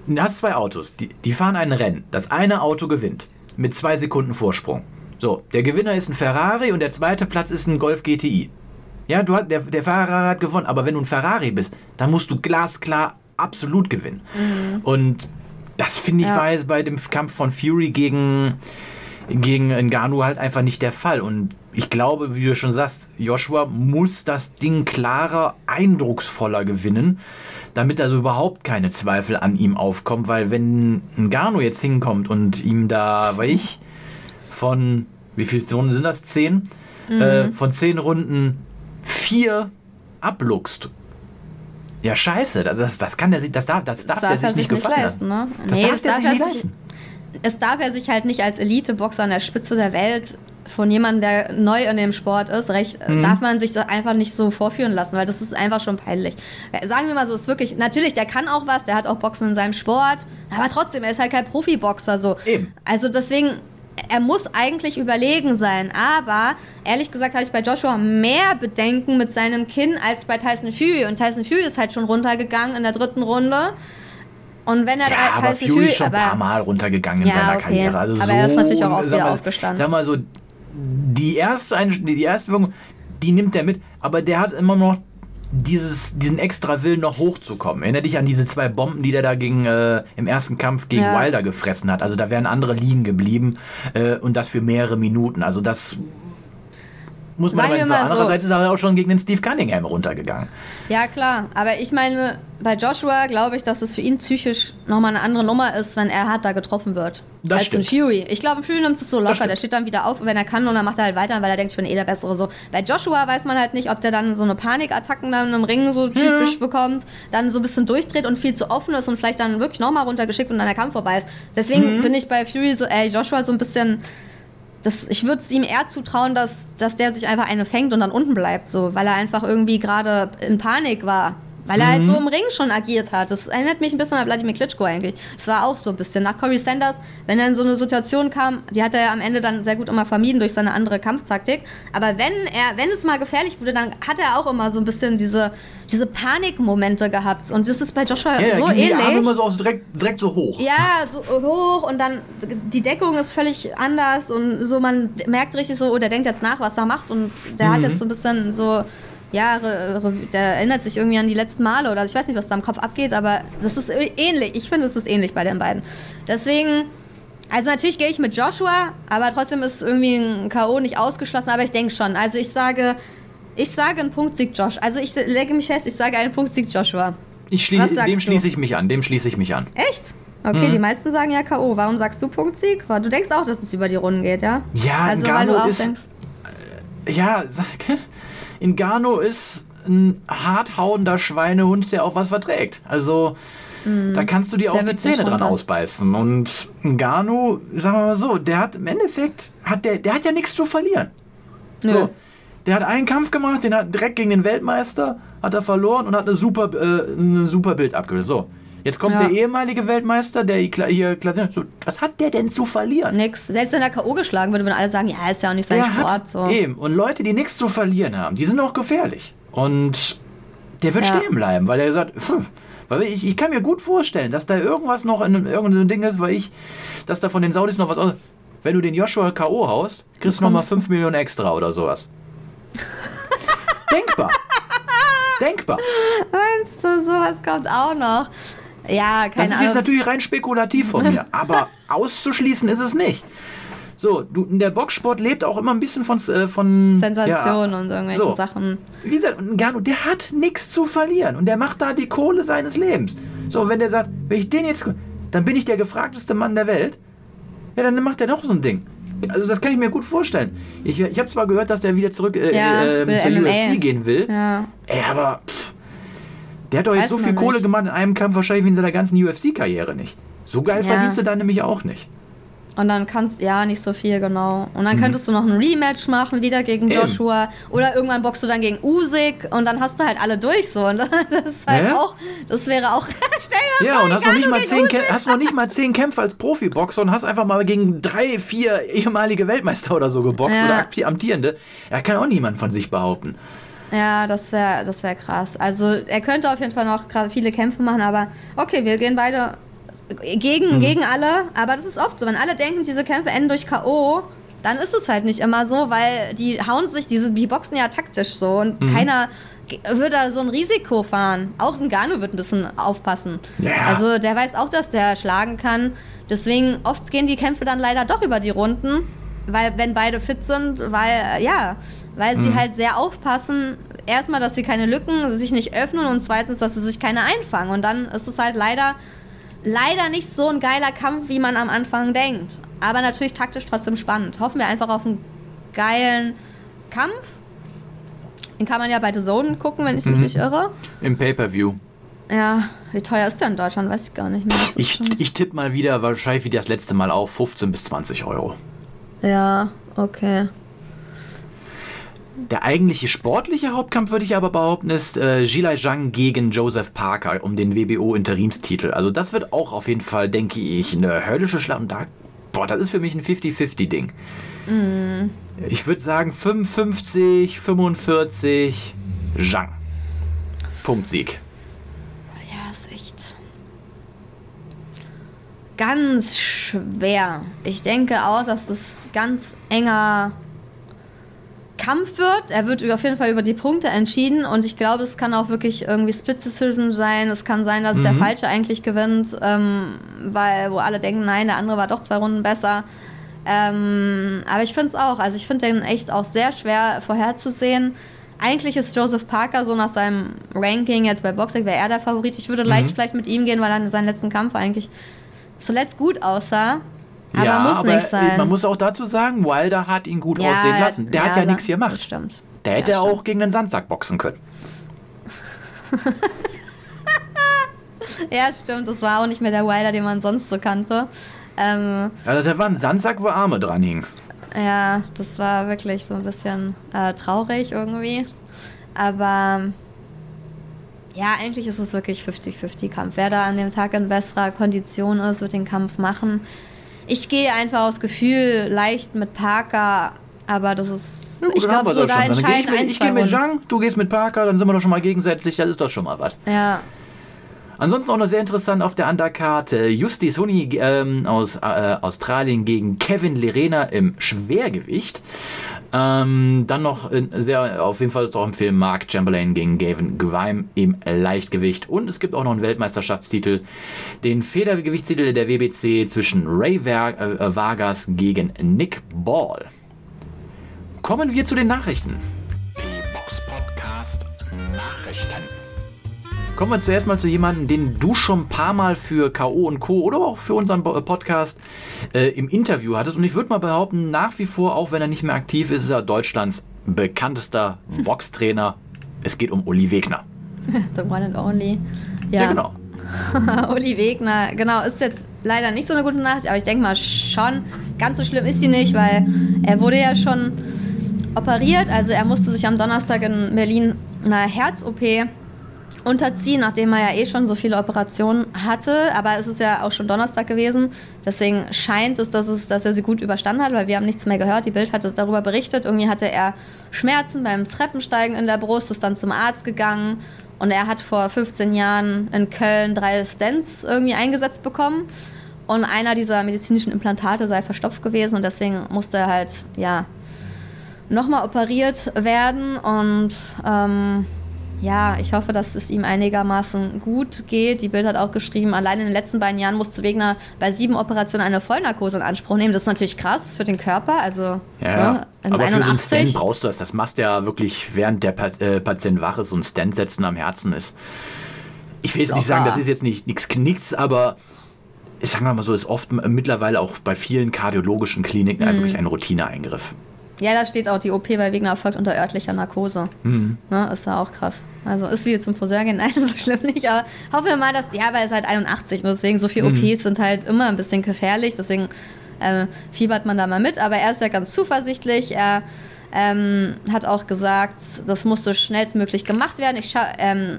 Du hast zwei Autos, die, die fahren ein Rennen. Das eine Auto gewinnt. Mit zwei Sekunden Vorsprung. So, der Gewinner ist ein Ferrari und der zweite Platz ist ein Golf GTI. Ja, du hat, der, der Ferrari hat gewonnen, aber wenn du ein Ferrari bist, dann musst du glasklar absolut gewinnen. Und das finde ich Ja. war jetzt bei dem Kampf von Fury gegen, gegen Ngannou halt einfach nicht der Fall. Und ich glaube, wie du schon sagst, Joshua muss das Ding klarer, eindrucksvoller gewinnen, damit also überhaupt keine Zweifel an ihm aufkommen. Weil wenn Ngannou jetzt hinkommt und ihm da, weil ich, von, wie viele Zonen sind das? Zehn? Äh, von zehn Runden vier abluchst. Ja, scheiße, das, das kann der sich, das darf, das darf, Das darf der er sich nicht gefallen leisten, lassen. ne? Das nee, darf das der darf sich nicht leisten. es darf er sich halt nicht als Elite-Boxer an der Spitze der Welt von jemandem, der neu in dem Sport ist, recht, Mhm. darf man sich einfach nicht so vorführen lassen, weil das ist einfach schon peinlich. Äh, Sagen wir mal so, ist wirklich, natürlich, der kann auch was, der hat auch Boxen in seinem Sport, aber trotzdem, er ist halt kein Profiboxer so. Eben. Also deswegen, er muss eigentlich überlegen sein, aber ehrlich gesagt habe ich bei Joshua mehr Bedenken mit seinem Kinn als bei Tyson Fury und Tyson Fury ist halt schon runtergegangen in der dritten Runde. Und wenn er Ja, da aber Tyson Fury ist schon ein paar Mal runtergegangen in Ja, seiner okay. Karriere. Also Aber so, er ist natürlich auch wieder mal, aufgestanden. Sag mal so, die erste, die erste Wirkung, die nimmt er mit, aber der hat immer noch dieses, diesen extra Willen noch hochzukommen. Erinner dich an diese zwei Bomben, die der da gegen, äh, im ersten Kampf gegen Ja. Wilder gefressen hat. Also da wären andere liegen geblieben äh, und das für mehrere Minuten. Also das muss man Sagen. Andererseits so. ist er auch schon gegen den Steve Cunningham runtergegangen. Ja, klar. Aber ich meine, bei Joshua glaube ich, dass es für ihn psychisch nochmal eine andere Nummer ist, wenn er hart da getroffen wird. Das als ein stimmt. Fury. Ich glaube, ein Fury nimmt es so locker. Der steht dann wieder auf, wenn er kann, und dann macht er halt weiter, weil er denkt, ich bin eh der Bessere. So. Bei Joshua weiß man halt nicht, ob der dann so eine Panikattacken dann im Ring so typisch bekommt, dann so ein bisschen durchdreht und viel zu offen ist und vielleicht dann wirklich nochmal runtergeschickt und dann der Kampf vorbei ist. Deswegen bin ich bei Fury so, ey, Joshua so ein bisschen. Das, ich würde es ihm eher zutrauen, dass, dass der sich einfach eine fängt und dann unten bleibt, so, weil er einfach irgendwie gerade in Panik war. Weil er halt so im Ring schon agiert hat. Das erinnert mich ein bisschen an Vladimir Klitschko eigentlich. Das war auch so ein bisschen. Nach Corey Sanders, wenn er in so eine Situation kam, die hat er ja am Ende dann sehr gut immer vermieden durch seine andere Kampftaktik. Aber wenn er, wenn es mal gefährlich wurde, dann hat er auch immer so ein bisschen diese, diese Panikmomente gehabt. Und das ist bei Joshua Ja, so gingen die Arme ähnlich. immer so direkt, direkt so hoch. Ja, so hoch und dann die Deckung ist völlig anders und so man merkt richtig so, oh, der denkt jetzt nach, was er macht und der Mhm. hat jetzt so ein bisschen so, ja, re, re, der erinnert sich irgendwie an die letzten Male oder ich weiß nicht, was da im Kopf abgeht, aber das ist ähnlich. Ich finde, es ist ähnlich bei den beiden. Deswegen, also natürlich gehe ich mit Joshua, aber trotzdem ist irgendwie ein K.O. nicht ausgeschlossen, aber ich denke schon. Also ich sage, Ich sage einen Punktsieg Josh. Also ich lege mich fest, ich sage einen Punktsieg Joshua. Ich sagst dem schließe ich mich an, dem schließe ich mich an. Echt? Okay, Mhm. die meisten sagen ja K.O. Warum sagst du Punktsieg? Du denkst auch, dass es über die Runden geht, ja? Ja, also weil du auch ist- denkst. Ja, sag, (laughs) Ingano ist ein harthauender Schweinehund, der auch was verträgt. Also, da kannst du dir auch die Zähne dran ausbeißen. Und Ngannou, sagen wir mal so, der hat im Endeffekt, hat der, der hat ja nichts zu verlieren. Nö. So, der hat einen Kampf gemacht, den hat direkt gegen den Weltmeister, hat er verloren und hat eine super, äh, ein super Bild abgelöst. So, jetzt kommt Ja. der ehemalige Weltmeister, der hier klassiert. So, was hat der denn zu verlieren? Nix. Selbst wenn er K.O. geschlagen würde, würden alle sagen, ja, ist ja auch nicht sein Der Sport. hat So. eben. Und Leute, die nichts zu verlieren haben, die sind auch gefährlich. Und der wird Ja. stehen bleiben, weil er sagt, pff, weil ich, ich kann mir gut vorstellen, dass da irgendwas noch in irgendeinem Ding ist, weil ich, dass da von den Saudis noch was aus. Wenn du den Joshua K.O. haust, kriegst du nochmal Bekommst- 5 Millionen extra oder sowas. (laughs) Denkbar. Denkbar. Meinst du, sowas kommt auch noch? Ja, Das keine ist jetzt Ahnung. natürlich rein spekulativ von mir, (laughs) aber auszuschließen ist es nicht. So, du, der Boxsport lebt auch immer ein bisschen von, äh, von Sensation ja, und irgendwelchen so. Sachen. Wie gesagt, Ngannou, der hat nichts zu verlieren und der macht da die Kohle seines Lebens. So, wenn der sagt, wenn ich den jetzt, dann bin ich der gefragteste Mann der Welt, ja, dann macht der noch so ein Ding. Also das kann ich mir gut vorstellen. Ich, ich habe zwar gehört, dass der wieder zurück äh, Ja, äh, zur MMA. UFC gehen will, Ja. ey, aber pff, der hat doch jetzt so viel Kohle nicht. gemacht in einem Kampf wahrscheinlich wie in seiner ganzen UFC-Karriere nicht. So geil Ja. verdienst du da nämlich auch nicht. Und dann kannst ja nicht so viel, genau. Und dann könntest du noch ein Rematch machen, wieder gegen Mhm. Eben. Joshua. Oder irgendwann boxst du dann gegen Usyk und dann hast du halt alle durch so. Und (laughs) das ist halt Ja. auch, das wäre auch. (laughs) Stell dir Ja, vor, und hast noch, nicht mal zehn hast noch nicht mal zehn Kämpfe als Profiboxer und hast einfach mal gegen drei, vier ehemalige Weltmeister oder so geboxt Ja. oder amtierende. Ja, kann auch niemand von sich behaupten. Ja, das wäre das wär krass. Also er könnte auf jeden Fall noch viele Kämpfe machen, aber okay, wir gehen beide Mhm. gegen, gegen alle. Aber das ist oft so, wenn alle denken, diese Kämpfe enden durch K.O., dann ist es halt nicht immer so, weil die hauen sich, diese, die boxen ja taktisch so und Mhm. keiner würde da so ein Risiko fahren. Auch ein Gano wird ein bisschen aufpassen. Ja. Also der weiß auch, dass der schlagen kann. Deswegen oft gehen die Kämpfe dann leider doch über die Runden, weil wenn beide fit sind, weil ja, weil sie Mhm. halt sehr aufpassen. Erstmal, dass sie keine Lücken sich nicht öffnen und zweitens, dass sie sich keine einfangen. Und dann ist es halt leider leider nicht so ein geiler Kampf, wie man am Anfang denkt. Aber natürlich taktisch trotzdem spannend. Hoffen wir einfach auf einen geilen Kampf. Den kann man ja bei The Zone gucken, wenn ich mich Mhm. nicht irre. Im Pay-Per-View. Ja, wie teuer ist der in Deutschland? Weiß ich gar nicht mehr. Ich, ich tippe mal wieder, wahrscheinlich wie das letzte Mal auf, 15 bis 20 Euro. ja, okay. Der eigentliche sportliche Hauptkampf, würde ich aber behaupten, ist äh, Jilai Zhang gegen Joseph Parker um den WBO-Interimstitel. Also das wird auch auf jeden Fall, denke ich, eine höllische Schlacht. Und da, boah, das ist für mich ein 50-50-Ding. Ich würde sagen 55, 45, Zhang. Punktsieg. Ja, ist echt ganz schwer. Ich denke auch, dass das ganz enger Kampf wird. Er wird über- auf jeden Fall über die Punkte entschieden und ich glaube, es kann auch wirklich irgendwie Split Decision sein. Es kann sein, dass der Mhm. Falsche eigentlich gewinnt, ähm, weil wo alle denken, nein, der andere war doch zwei Runden besser. Ähm, aber ich finde es auch, also ich finde den echt auch sehr schwer vorherzusehen. Eigentlich ist Joseph Parker so nach seinem Ranking jetzt bei Boxing, wäre er der Favorit. Ich würde leicht vielleicht mit ihm gehen, weil er in seinem letzten Kampf eigentlich zuletzt gut aussah. Aber muss nicht sein. Man muss auch dazu sagen, Wilder hat ihn gut Ja, aussehen lassen. Der hat ja nichts gemacht. stimmt. Der hätte Ja, auch stimmt. gegen den Sandsack boxen können. (laughs) Ja, stimmt. Das war auch nicht mehr der Wilder, den man sonst so kannte. Ähm, Also da war ein Sandsack, wo Arme dran hingen. ja, das war wirklich so ein bisschen äh, traurig irgendwie. Aber ja, eigentlich ist es wirklich 50-50-Kampf. Wer da an dem Tag in besserer Kondition ist, wird den Kampf machen. Ich gehe einfach aus Gefühl leicht mit Parker, aber das ist. Ja, gut, ich glaube, sogar geh ich entscheidend mit, ich gehe mit. Zhang, du gehst mit Parker, dann sind wir doch schon mal gegenseitig, das ist doch schon mal was. Ja, Ansonsten auch noch sehr interessant auf der Undercard äh, Justis Huni ähm, aus äh, Australien gegen Kevin Lerena im Schwergewicht. Ähm, dann noch in, sehr auf jeden Fall ist auch im Film Mark Chamberlain gegen Gavin Gwime im Leichtgewicht. Und es gibt auch noch einen Weltmeisterschaftstitel, den Federgewichtstitel der WBC zwischen Ray äh, Vargas gegen Nick Ball. Kommen wir zu den Nachrichten. Die Box Nachrichten. Kommen wir zuerst mal zu jemandem, den du schon ein paar Mal für K.O. und Co. oder auch für unseren Bo- Podcast äh, im Interview hattest. Und ich würde mal behaupten, nach wie vor, auch wenn er nicht mehr aktiv ist, ist er Deutschlands bekanntester Boxtrainer. Es geht um Uli Wegner. (laughs) The one and only. Ja, Ja, genau. (laughs) Uli Wegner, genau, ist jetzt leider nicht so eine gute Nachricht, aber ich denke mal schon, ganz so schlimm ist sie nicht, weil er wurde ja schon operiert, also er musste sich am Donnerstag in Berlin einer Herz-OP unterziehen, nachdem er ja eh schon so viele Operationen hatte, aber es ist ja auch schon Donnerstag gewesen, deswegen scheint es, dass, es, dass er sie gut überstanden hat, weil wir haben nichts mehr gehört, die Bild hatte darüber berichtet, irgendwie hatte er Schmerzen beim Treppensteigen in der Brust, ist dann zum Arzt gegangen. Und er hat vor 15 Jahren in Köln drei Stents irgendwie eingesetzt bekommen. Und einer dieser medizinischen Implantate sei verstopft gewesen. Und deswegen musste er halt, ja, nochmal operiert werden. Und ähm, ja, ich hoffe, dass es ihm einigermaßen gut geht. Die Bild hat auch geschrieben, allein in den letzten beiden Jahren musste Wegner bei sieben Operationen eine Vollnarkose in Anspruch nehmen. Das ist natürlich krass für den Körper. Also Ja, ne, in aber für so einen Stent 81. brauchst du das. Das machst du ja wirklich, während der äh, Patient wach ist, so ein Stent setzen am Herzen ist. Ich will jetzt nicht sagen, das ist jetzt nicht nichts Knicks, aber ich sag mal so, ist oft m- mittlerweile auch bei vielen kardiologischen Kliniken Mhm. einfach wirklich ein Routineeingriff. Ja, da steht auch, die OP bei Wegner erfolgt unter örtlicher Narkose. Mhm. Ne, ist ja auch krass. Also ist wie zum Friseur gehen, (laughs) nein, so schlimm nicht. Aber hoffen wir mal, dass, ja, weil er ist halt 81 und deswegen so viele Mhm. OPs sind halt immer ein bisschen gefährlich. Deswegen äh, fiebert man da mal mit. Aber er ist ja ganz zuversichtlich. Er ähm, hat auch gesagt, das musste schnellstmöglich gemacht werden. Ich, ähm,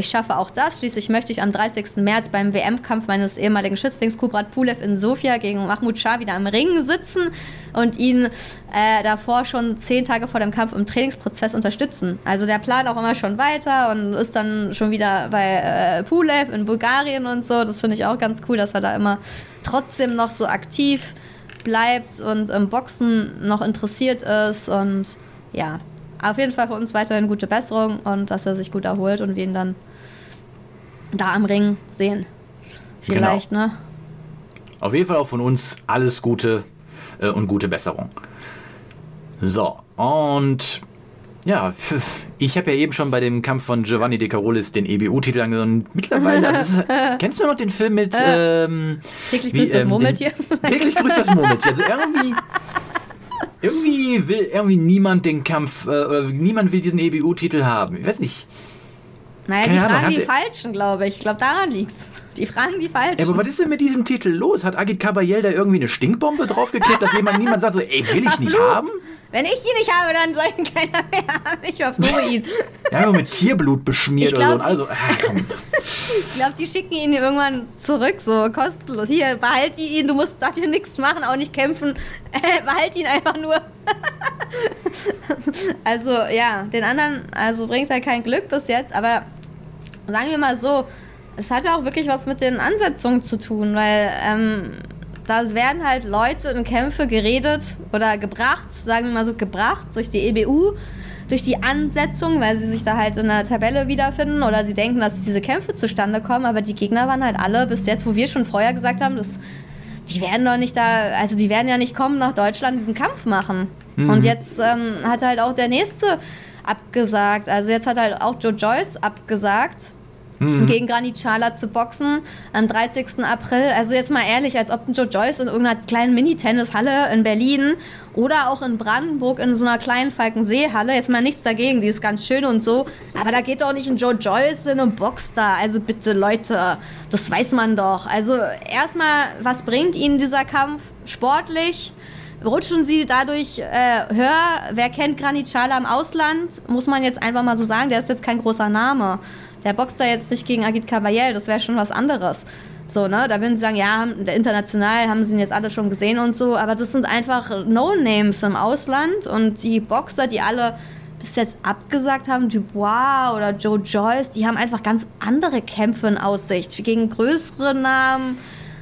ich schaffe auch das. Schließlich möchte ich am 30. März beim WM-Kampf meines ehemaligen Schützlings Kubrat Pulev in Sofia gegen Mahmoud Shah wieder am Ring sitzen und ihn äh, davor schon zehn Tage vor dem Kampf im Trainingsprozess unterstützen. Also der plant auch immer schon weiter und ist dann schon wieder bei äh, Pulev in Bulgarien und so. Das finde ich auch ganz cool, dass er da immer trotzdem noch so aktiv bleibt und im Boxen noch interessiert ist und ja, auf jeden Fall für uns weiterhin gute Besserung und dass er sich gut erholt und wir ihn dann da am Ring sehen. Vielleicht, ne? Auf jeden Fall auch von uns alles Gute äh, und gute Besserung. So, und ja, (laughs) ich habe ja eben schon bei dem Kampf von Giovanni De Carolis den EBU-Titel angenommen. Mittlerweile, also es ist, (laughs) kennst du noch den Film mit ähm, Täglich grüßt das ähm, Murmeltier. den- Täglich grüßt das Murmeltier. Also irgendwie, irgendwie will irgendwie niemand den Kampf, äh, niemand will diesen EBU-Titel haben. Ich weiß nicht. Naja, Keine die Ahnung, fragen die Falschen, glaube ich. Ich glaube, daran liegt's. (laughs) Die fragen die Falschen. Ja, aber was ist denn mit diesem Titel los? Hat Agit Kabayel da irgendwie eine Stinkbombe draufgeklebt, dass jemand niemand sagt so, ey, will ich nicht haben? Wenn ich die nicht habe, dann soll ihn keiner mehr haben. Ich verfluche ihn. Ja, nur mit Tierblut beschmiert Ich oder so. glaub- Und also, ah, komm. Ich glaube, die schicken ihn irgendwann zurück, so kostenlos. Hier, behalte ihn, du musst dafür nichts machen, auch nicht kämpfen. Äh, behalt ihn einfach nur. (laughs) also, ja, den anderen, also bringt er kein Glück bis jetzt, aber sagen wir mal so, es hat ja auch wirklich was mit den Ansetzungen zu tun, weil ähm, da werden halt Leute in Kämpfe geredet oder gebracht, sagen wir mal so, gebracht durch die EBU, durch die Ansetzung, weil sie sich da halt in der Tabelle wiederfinden oder sie denken, dass diese Kämpfe zustande kommen, aber die Gegner waren halt alle bis jetzt, wo wir schon vorher gesagt haben, dass die werden doch nicht da, also die werden ja nicht kommen nach Deutschland diesen Kampf machen. Und jetzt ähm, hat halt auch der nächste abgesagt. Also jetzt hat halt auch Joe Joyce abgesagt. Gegen Granit Schala zu boxen am 30. April. Also jetzt mal ehrlich, als ob Joe Joyce in irgendeiner kleinen Mini-Tennishalle in Berlin oder auch in Brandenburg in so einer kleinen Falkenseehalle, jetzt mal nichts dagegen, die ist ganz schön und so, aber da geht doch nicht ein Joe Joyce hin und boxt da. Also bitte Leute, das weiß man doch. Also erstmal, was bringt Ihnen dieser Kampf sportlich? Rutschen Sie dadurch äh, höher? Wer kennt Granit Schala im Ausland? Muss man jetzt einfach mal so sagen, der ist jetzt kein großer Name. Der boxt da jetzt nicht gegen Agit Kabayel, das wäre schon was anderes. So, ne? Da würden sie sagen, ja, international haben sie ihn jetzt alle schon gesehen und so, aber das sind einfach No-Names im Ausland und die Boxer, die alle bis jetzt abgesagt haben, Dubois oder Joe Joyce, die haben einfach ganz andere Kämpfe in Aussicht. Gegen größere Namen,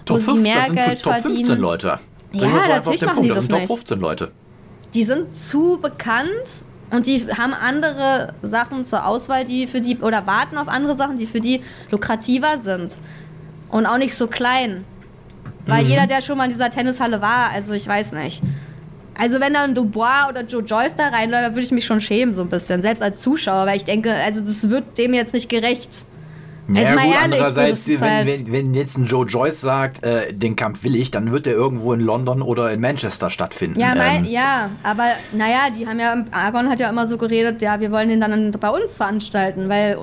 wo Top, sie 5, mehr das sind Geld Top 15 verdienen. Leute. Ja, so einfach natürlich auf den machen die Punkt. das sind Top nicht. 15 Leute. die sind zu bekannt und die haben andere Sachen zur Auswahl, die für die, oder warten auf andere Sachen, die für die lukrativer sind. Und auch nicht so klein. Weil Mhm. jeder, der schon mal in dieser Tennishalle war, also ich weiß nicht. Also wenn dann Dubois oder Joe Joyce da reinläuft, würde ich mich schon schämen so ein bisschen, selbst als Zuschauer, weil ich denke, also das wird dem jetzt nicht gerecht. Ja, mal gut, andererseits, so, das wenn, halt- wenn, wenn jetzt ein Joe Joyce sagt, äh, den Kampf will ich, dann wird der irgendwo in London oder in Manchester stattfinden. Ja, mein, Ähm, ja, aber naja, die haben ja, Argon hat ja immer so geredet, ja, wir wollen den dann bei uns veranstalten, weil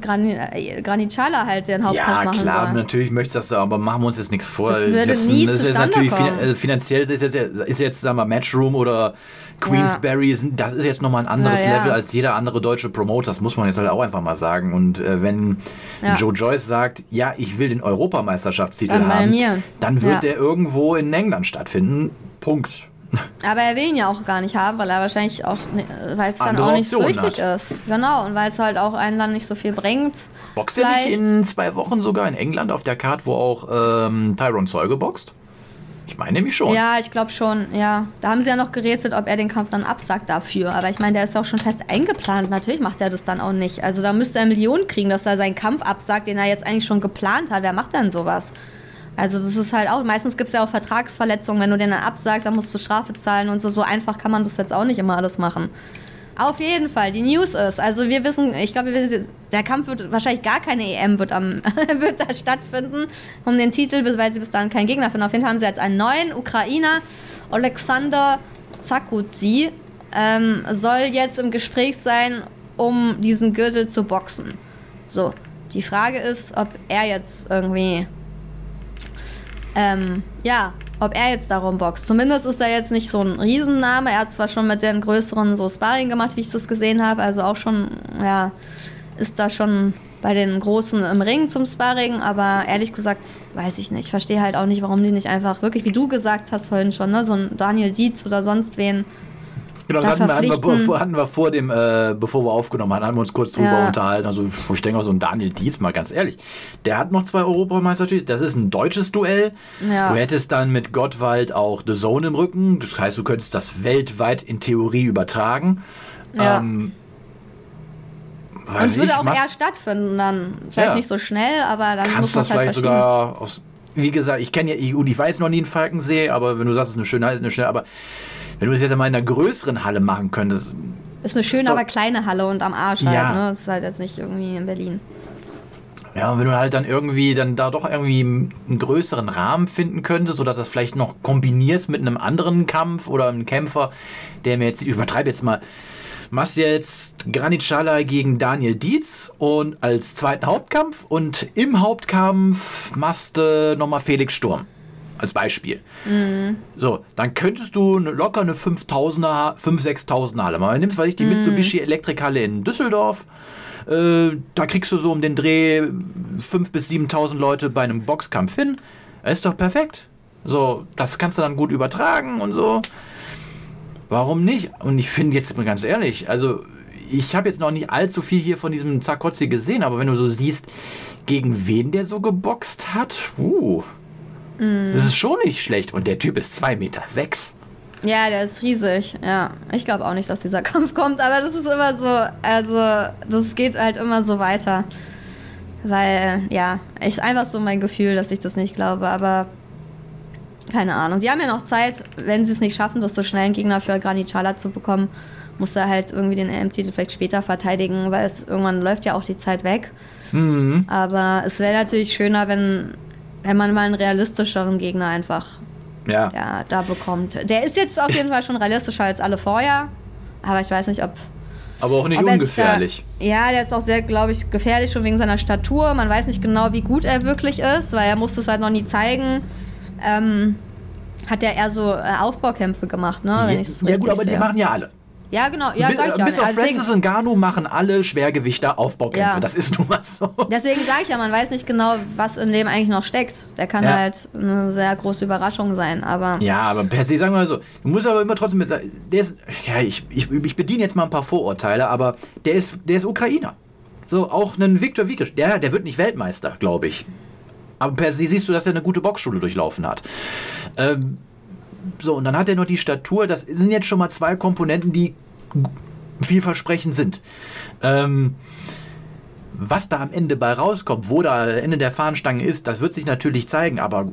Grani, äh, Granit-Xhaka halt den Hauptkampf Ja, machen klar, soll. natürlich möchtest du das, aber machen wir uns jetzt nichts vor. Das würde jetzt nie das ist natürlich kommen. äh, finanziell ist jetzt, ist jetzt sagen wir, Matchroom oder Queensberry, sind- das ist jetzt nochmal ein anderes Ja, ja. Level als jeder andere deutsche Promoter. Das muss man jetzt halt auch einfach mal sagen. Und äh, wenn Ja. Joe Joyce sagt, ja, ich will den Europameisterschaftstitel Dann haben, dann wird Ja. der irgendwo in England stattfinden. Punkt. Aber er will ihn ja auch gar nicht haben, weil er wahrscheinlich auch, weil es dann auch nicht so Optionen richtig ist. Genau, und weil es halt auch einen dann nicht so viel bringt. Boxt er nicht in zwei Wochen sogar in England auf der Karte, wo auch ähm, Tyrone Zeuge boxt? Ich meine nämlich schon. Ja, ich glaube schon, ja. Da haben sie ja noch gerätselt, ob er den Kampf dann absagt dafür. Aber ich meine, der ist auch schon fest eingeplant. Natürlich macht er das dann auch nicht. Also da müsste er Millionen kriegen, dass er seinen Kampf absagt, den er jetzt eigentlich schon geplant hat. Wer macht denn sowas? Also das ist halt auch, meistens gibt es ja auch Vertragsverletzungen. Wenn du den dann absagst, dann musst du Strafe zahlen und so. So einfach kann man das jetzt auch nicht immer alles machen. Auf jeden Fall, die News ist, also wir wissen, ich glaube, wir wissen jetzt, der Kampf wird wahrscheinlich gar keine EM wird, am, (laughs) wird da stattfinden um den Titel, weil sie bis dahin keinen Gegner finden. Auf jeden Fall haben sie jetzt einen neuen Ukrainer, Alexander Zakutzi, ähm, soll jetzt im Gespräch sein, um diesen Gürtel zu boxen. So, die Frage ist, ob er jetzt irgendwie ähm, ja, ob er jetzt darum boxt. Zumindest ist er jetzt nicht so ein Riesenname. Er hat zwar schon mit den größeren so Sparring gemacht, wie ich das gesehen habe. Also auch schon, ja, ist da schon bei den Großen im Ring zum Sparring. Aber ehrlich gesagt, weiß ich nicht. Ich verstehe halt auch nicht, warum die nicht einfach wirklich, wie du gesagt hast vorhin schon, ne, so ein Daniel Dietz oder sonst wen. Genau, da das hatten wir, hatten, wir, hatten wir vor dem, äh, bevor wir aufgenommen haben, haben wir uns kurz drüber Ja. unterhalten. Also, ich denke, auch so ein Daniel Dietz, mal ganz ehrlich, der hat noch zwei Europameistertitel. Das ist ein deutsches Duell. Ja. Du hättest dann mit Gottwald auch The Zone im Rücken. Das heißt, du könntest das weltweit in Theorie übertragen. Ja. Ähm, Und es würde auch eher stattfinden dann. Vielleicht Ja. nicht so schnell, aber dann muss kannst man das halt vielleicht sogar aus, wie gesagt, ich kenne ja ich, und ich weiß noch nie einen Falkensee, aber wenn du sagst, es ist eine schöne ist eine schöne, aber wenn du es jetzt mal in einer größeren Halle machen könntest, Ist eine schöne, Ist aber kleine Halle und am Arsch halt, Ja. ne? Das ist halt jetzt nicht irgendwie in Berlin. Ja, und wenn du halt dann irgendwie dann da doch irgendwie einen größeren Rahmen finden könntest oder das vielleicht noch kombinierst mit einem anderen Kampf oder einem Kämpfer, der mir jetzt, ich übertreibe jetzt mal, machst jetzt Granit Xhaka gegen Daniel Dietz und als zweiten Hauptkampf und im Hauptkampf machst du nochmal Felix Sturm. Als Beispiel. So, dann könntest du locker eine 5000er, 5 6000er Halle machen. Nimmst, weil ich die Mitsubishi Elektrikhalle in Düsseldorf. Äh, da kriegst du so um den Dreh 5.000 bis 7.000 Leute bei einem Boxkampf hin. Ist doch perfekt. So, das kannst du dann gut übertragen und so. Warum nicht? Und ich finde jetzt mal ganz ehrlich, also ich habe jetzt noch nicht allzu viel hier von diesem Zakotzi gesehen, aber wenn du so siehst, gegen wen der so geboxt hat, uh, das ist schon nicht schlecht. Und der Typ ist 2,6 Meter. Sechs. Ja, der ist riesig. Ja, ich glaube auch nicht, dass dieser (laughs) Kampf kommt, aber das ist immer so, also das geht halt immer so weiter. Weil, ja, ich einfach so mein Gefühl, dass ich das nicht glaube, aber keine Ahnung. Die haben ja noch Zeit, wenn sie es nicht schaffen, das so schnell einen Gegner für Granit Xhaka zu bekommen, muss er halt irgendwie den EM-Titel vielleicht später verteidigen, weil es irgendwann läuft ja auch die Zeit weg. Aber es wäre natürlich schöner, wenn, wenn man mal einen realistischeren Gegner einfach Ja. ja, da bekommt. Der ist jetzt auf jeden Fall schon realistischer als alle vorher. Aber ich weiß nicht, ob. Aber auch nicht sich da- ungefährlich. Ja, der ist auch sehr, glaube ich, gefährlich schon wegen seiner Statur. Man weiß nicht genau, wie gut er wirklich ist, weil er musste es halt noch nie zeigen. Ähm, hat er eher so äh, Aufbaukämpfe gemacht, ne? Wenn ja, ja gut, aber die sehe. machen ja alle. Ja, genau. Ja, bis sag ich bis auf Also deswegen- Francis Ngannou machen alle Schwergewichter Aufbaukämpfe. Ja. Das ist nun mal so. Deswegen sage ich ja, man weiß nicht genau, was in dem eigentlich noch steckt. Der kann Ja. halt eine sehr große Überraschung sein, aber. Ja, aber per se, sagen wir mal so, du musst aber immer trotzdem mit, der ist, ja, ich, ich, ich bediene jetzt mal ein paar Vorurteile, aber der ist, der ist Ukrainer. So, auch ein Viktor Vikic, der, der wird nicht Weltmeister, glaube ich. Aber per se siehst du, dass er eine gute Boxschule durchlaufen hat. Ähm, so, und dann hat er noch die Statur, das sind jetzt schon mal zwei Komponenten, die vielversprechend sind. Ähm, was da am Ende bei rauskommt, wo da Ende der Fahnenstange ist, das wird sich natürlich zeigen, aber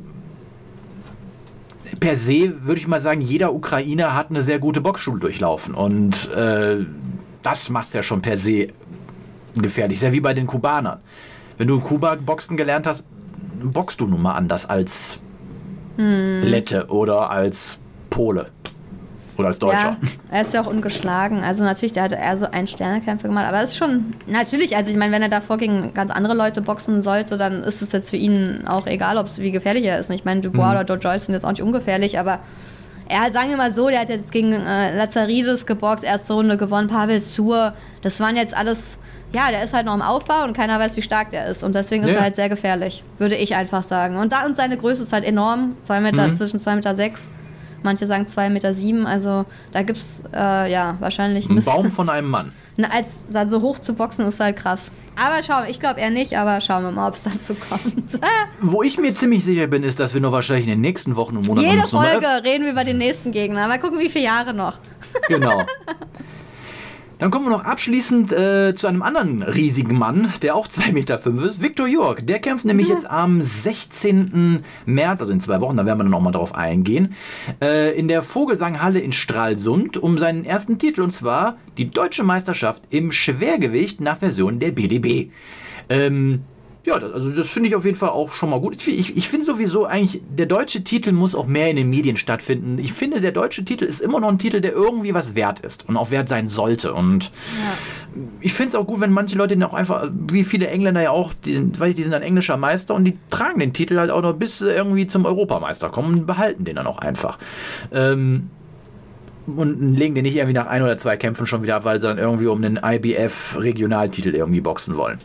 per se würde ich mal sagen, jeder Ukrainer hat eine sehr gute Boxschule durchlaufen. Und äh, das macht es ja schon per se gefährlich. Sehr wie bei den Kubanern. Wenn du in Kuba Boxen gelernt hast, boxst du nun mal anders als Lette oder als Pole. Oder als Deutscher. Ja, er ist ja auch ungeschlagen. Also natürlich, der hatte eher so einen Sternekämpfer gemacht. Aber es ist schon, natürlich, also ich meine, wenn er davor gegen ganz andere Leute boxen sollte, dann ist es jetzt für ihn auch egal, ob es wie gefährlich er ist. Ich meine, Dubois Mhm. oder Joe Joyce sind jetzt auch nicht ungefährlich, aber er hat, sagen wir mal so, der hat jetzt gegen äh, Lazaridis geboxt, erste Runde gewonnen, Pavel Sur. Das waren jetzt alles, ja, der ist halt noch im Aufbau und keiner weiß, wie stark der ist. Und deswegen ist Ja. er halt sehr gefährlich, würde ich einfach sagen. Und da und seine Größe ist halt enorm, zwei Meter, Mhm. zwischen 2,6 Meter. Sechs. Manche sagen 2,7 Meter. Sieben. Also da gibt es äh, ja wahrscheinlich Ein Baum von einem Mann. (laughs) Na, als dann so hoch zu boxen ist halt krass. Aber schauen, ich glaube eher nicht, aber schauen wir mal, ob es dazu kommt. (laughs) Wo ich mir ziemlich sicher bin, ist, dass wir nur wahrscheinlich in den nächsten Wochen und Monaten Jede noch Folge reden wir über den nächsten Gegner. Mal gucken, wie viele Jahre noch. Genau. (laughs) Dann kommen wir noch abschließend äh, zu einem anderen riesigen Mann, der auch 2,5 Meter ist, Viktor Jörg. Der kämpft nämlich jetzt am 16. März, also in zwei Wochen, da werden wir dann nochmal drauf eingehen, äh, in der Vogelsanghalle in Stralsund um seinen ersten Titel, und zwar die deutsche Meisterschaft im Schwergewicht nach Version der BDB. Ähm, ja, das, also das finde ich auf jeden Fall auch schon mal gut. Ich, ich, finde sowieso eigentlich, der deutsche Titel muss auch mehr in den Medien stattfinden. Ich finde, der deutsche Titel ist immer noch ein Titel, der irgendwie was wert ist und auch wert sein sollte. Und ich finde es auch gut, wenn manche Leute den auch einfach, wie viele Engländer ja auch, die, weiß ich, die sind dann englischer Meister und die tragen den Titel halt auch noch bis sie irgendwie zum Europameister kommen und behalten den dann auch einfach. Ähm, und legen den nicht irgendwie nach ein oder zwei Kämpfen schon wieder ab, weil sie dann irgendwie um den IBF-Regionaltitel irgendwie boxen wollen.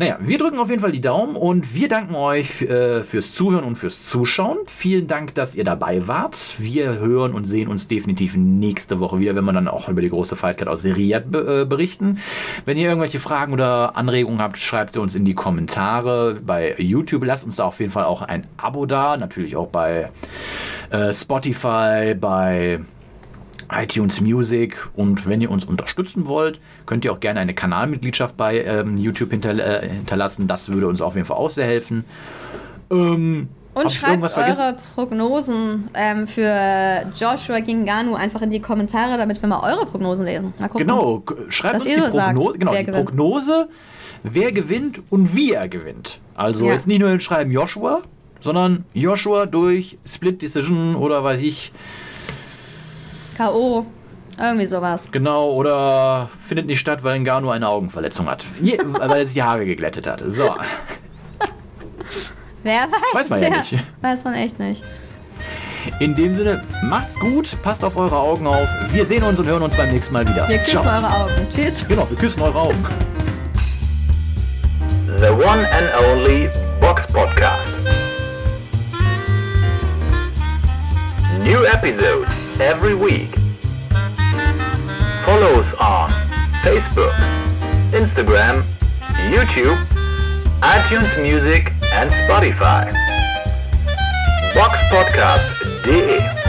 Naja, wir drücken auf jeden Fall die Daumen und wir danken euch äh, fürs Zuhören und fürs Zuschauen. Vielen Dank, dass ihr dabei wart. Wir hören und sehen uns definitiv nächste Woche wieder, wenn wir dann auch über die große Fightcard aus Riyadh be äh, berichten. Wenn ihr irgendwelche Fragen oder Anregungen habt, schreibt sie uns in die Kommentare bei YouTube. Lasst uns da auf jeden Fall auch ein Abo da. Natürlich auch bei äh, Spotify, bei iTunes Music und wenn ihr uns unterstützen wollt, könnt ihr auch gerne eine Kanalmitgliedschaft bei ähm, YouTube hinter, äh, hinterlassen. Das würde uns auf jeden Fall auch sehr helfen. Ähm, Und schreibt irgendwas vergessen? eure Prognosen ähm, für Joshua gegen Ganu einfach in die Kommentare, damit wir mal eure Prognosen lesen. Mal gucken. Genau, schreibt uns die so sagt, Prognose, genau, wer die gewinnt. Prognose, wer gewinnt und wie er gewinnt. Also Ja. jetzt nicht nur schreiben Joshua, sondern Joshua durch Split Decision oder weiß ich, K.O. Irgendwie sowas. genau, oder findet nicht statt, weil Ngannou eine Augenverletzung hat. Je, (laughs) weil er sich die Haare geglättet hat. So. (laughs) Wer weiß? Weiß man ja nicht. Weiß man echt nicht. In dem Sinne, macht's gut, passt auf eure Augen auf. Wir sehen uns und hören uns beim nächsten Mal wieder. Wir küssen Ciao. eure Augen. Tschüss. Genau, wir küssen eure Augen. The one and only Box Podcast. New episodes every week. Follow us on Facebook, Instagram, YouTube, iTunes Music and Spotify. Boxpodcast.de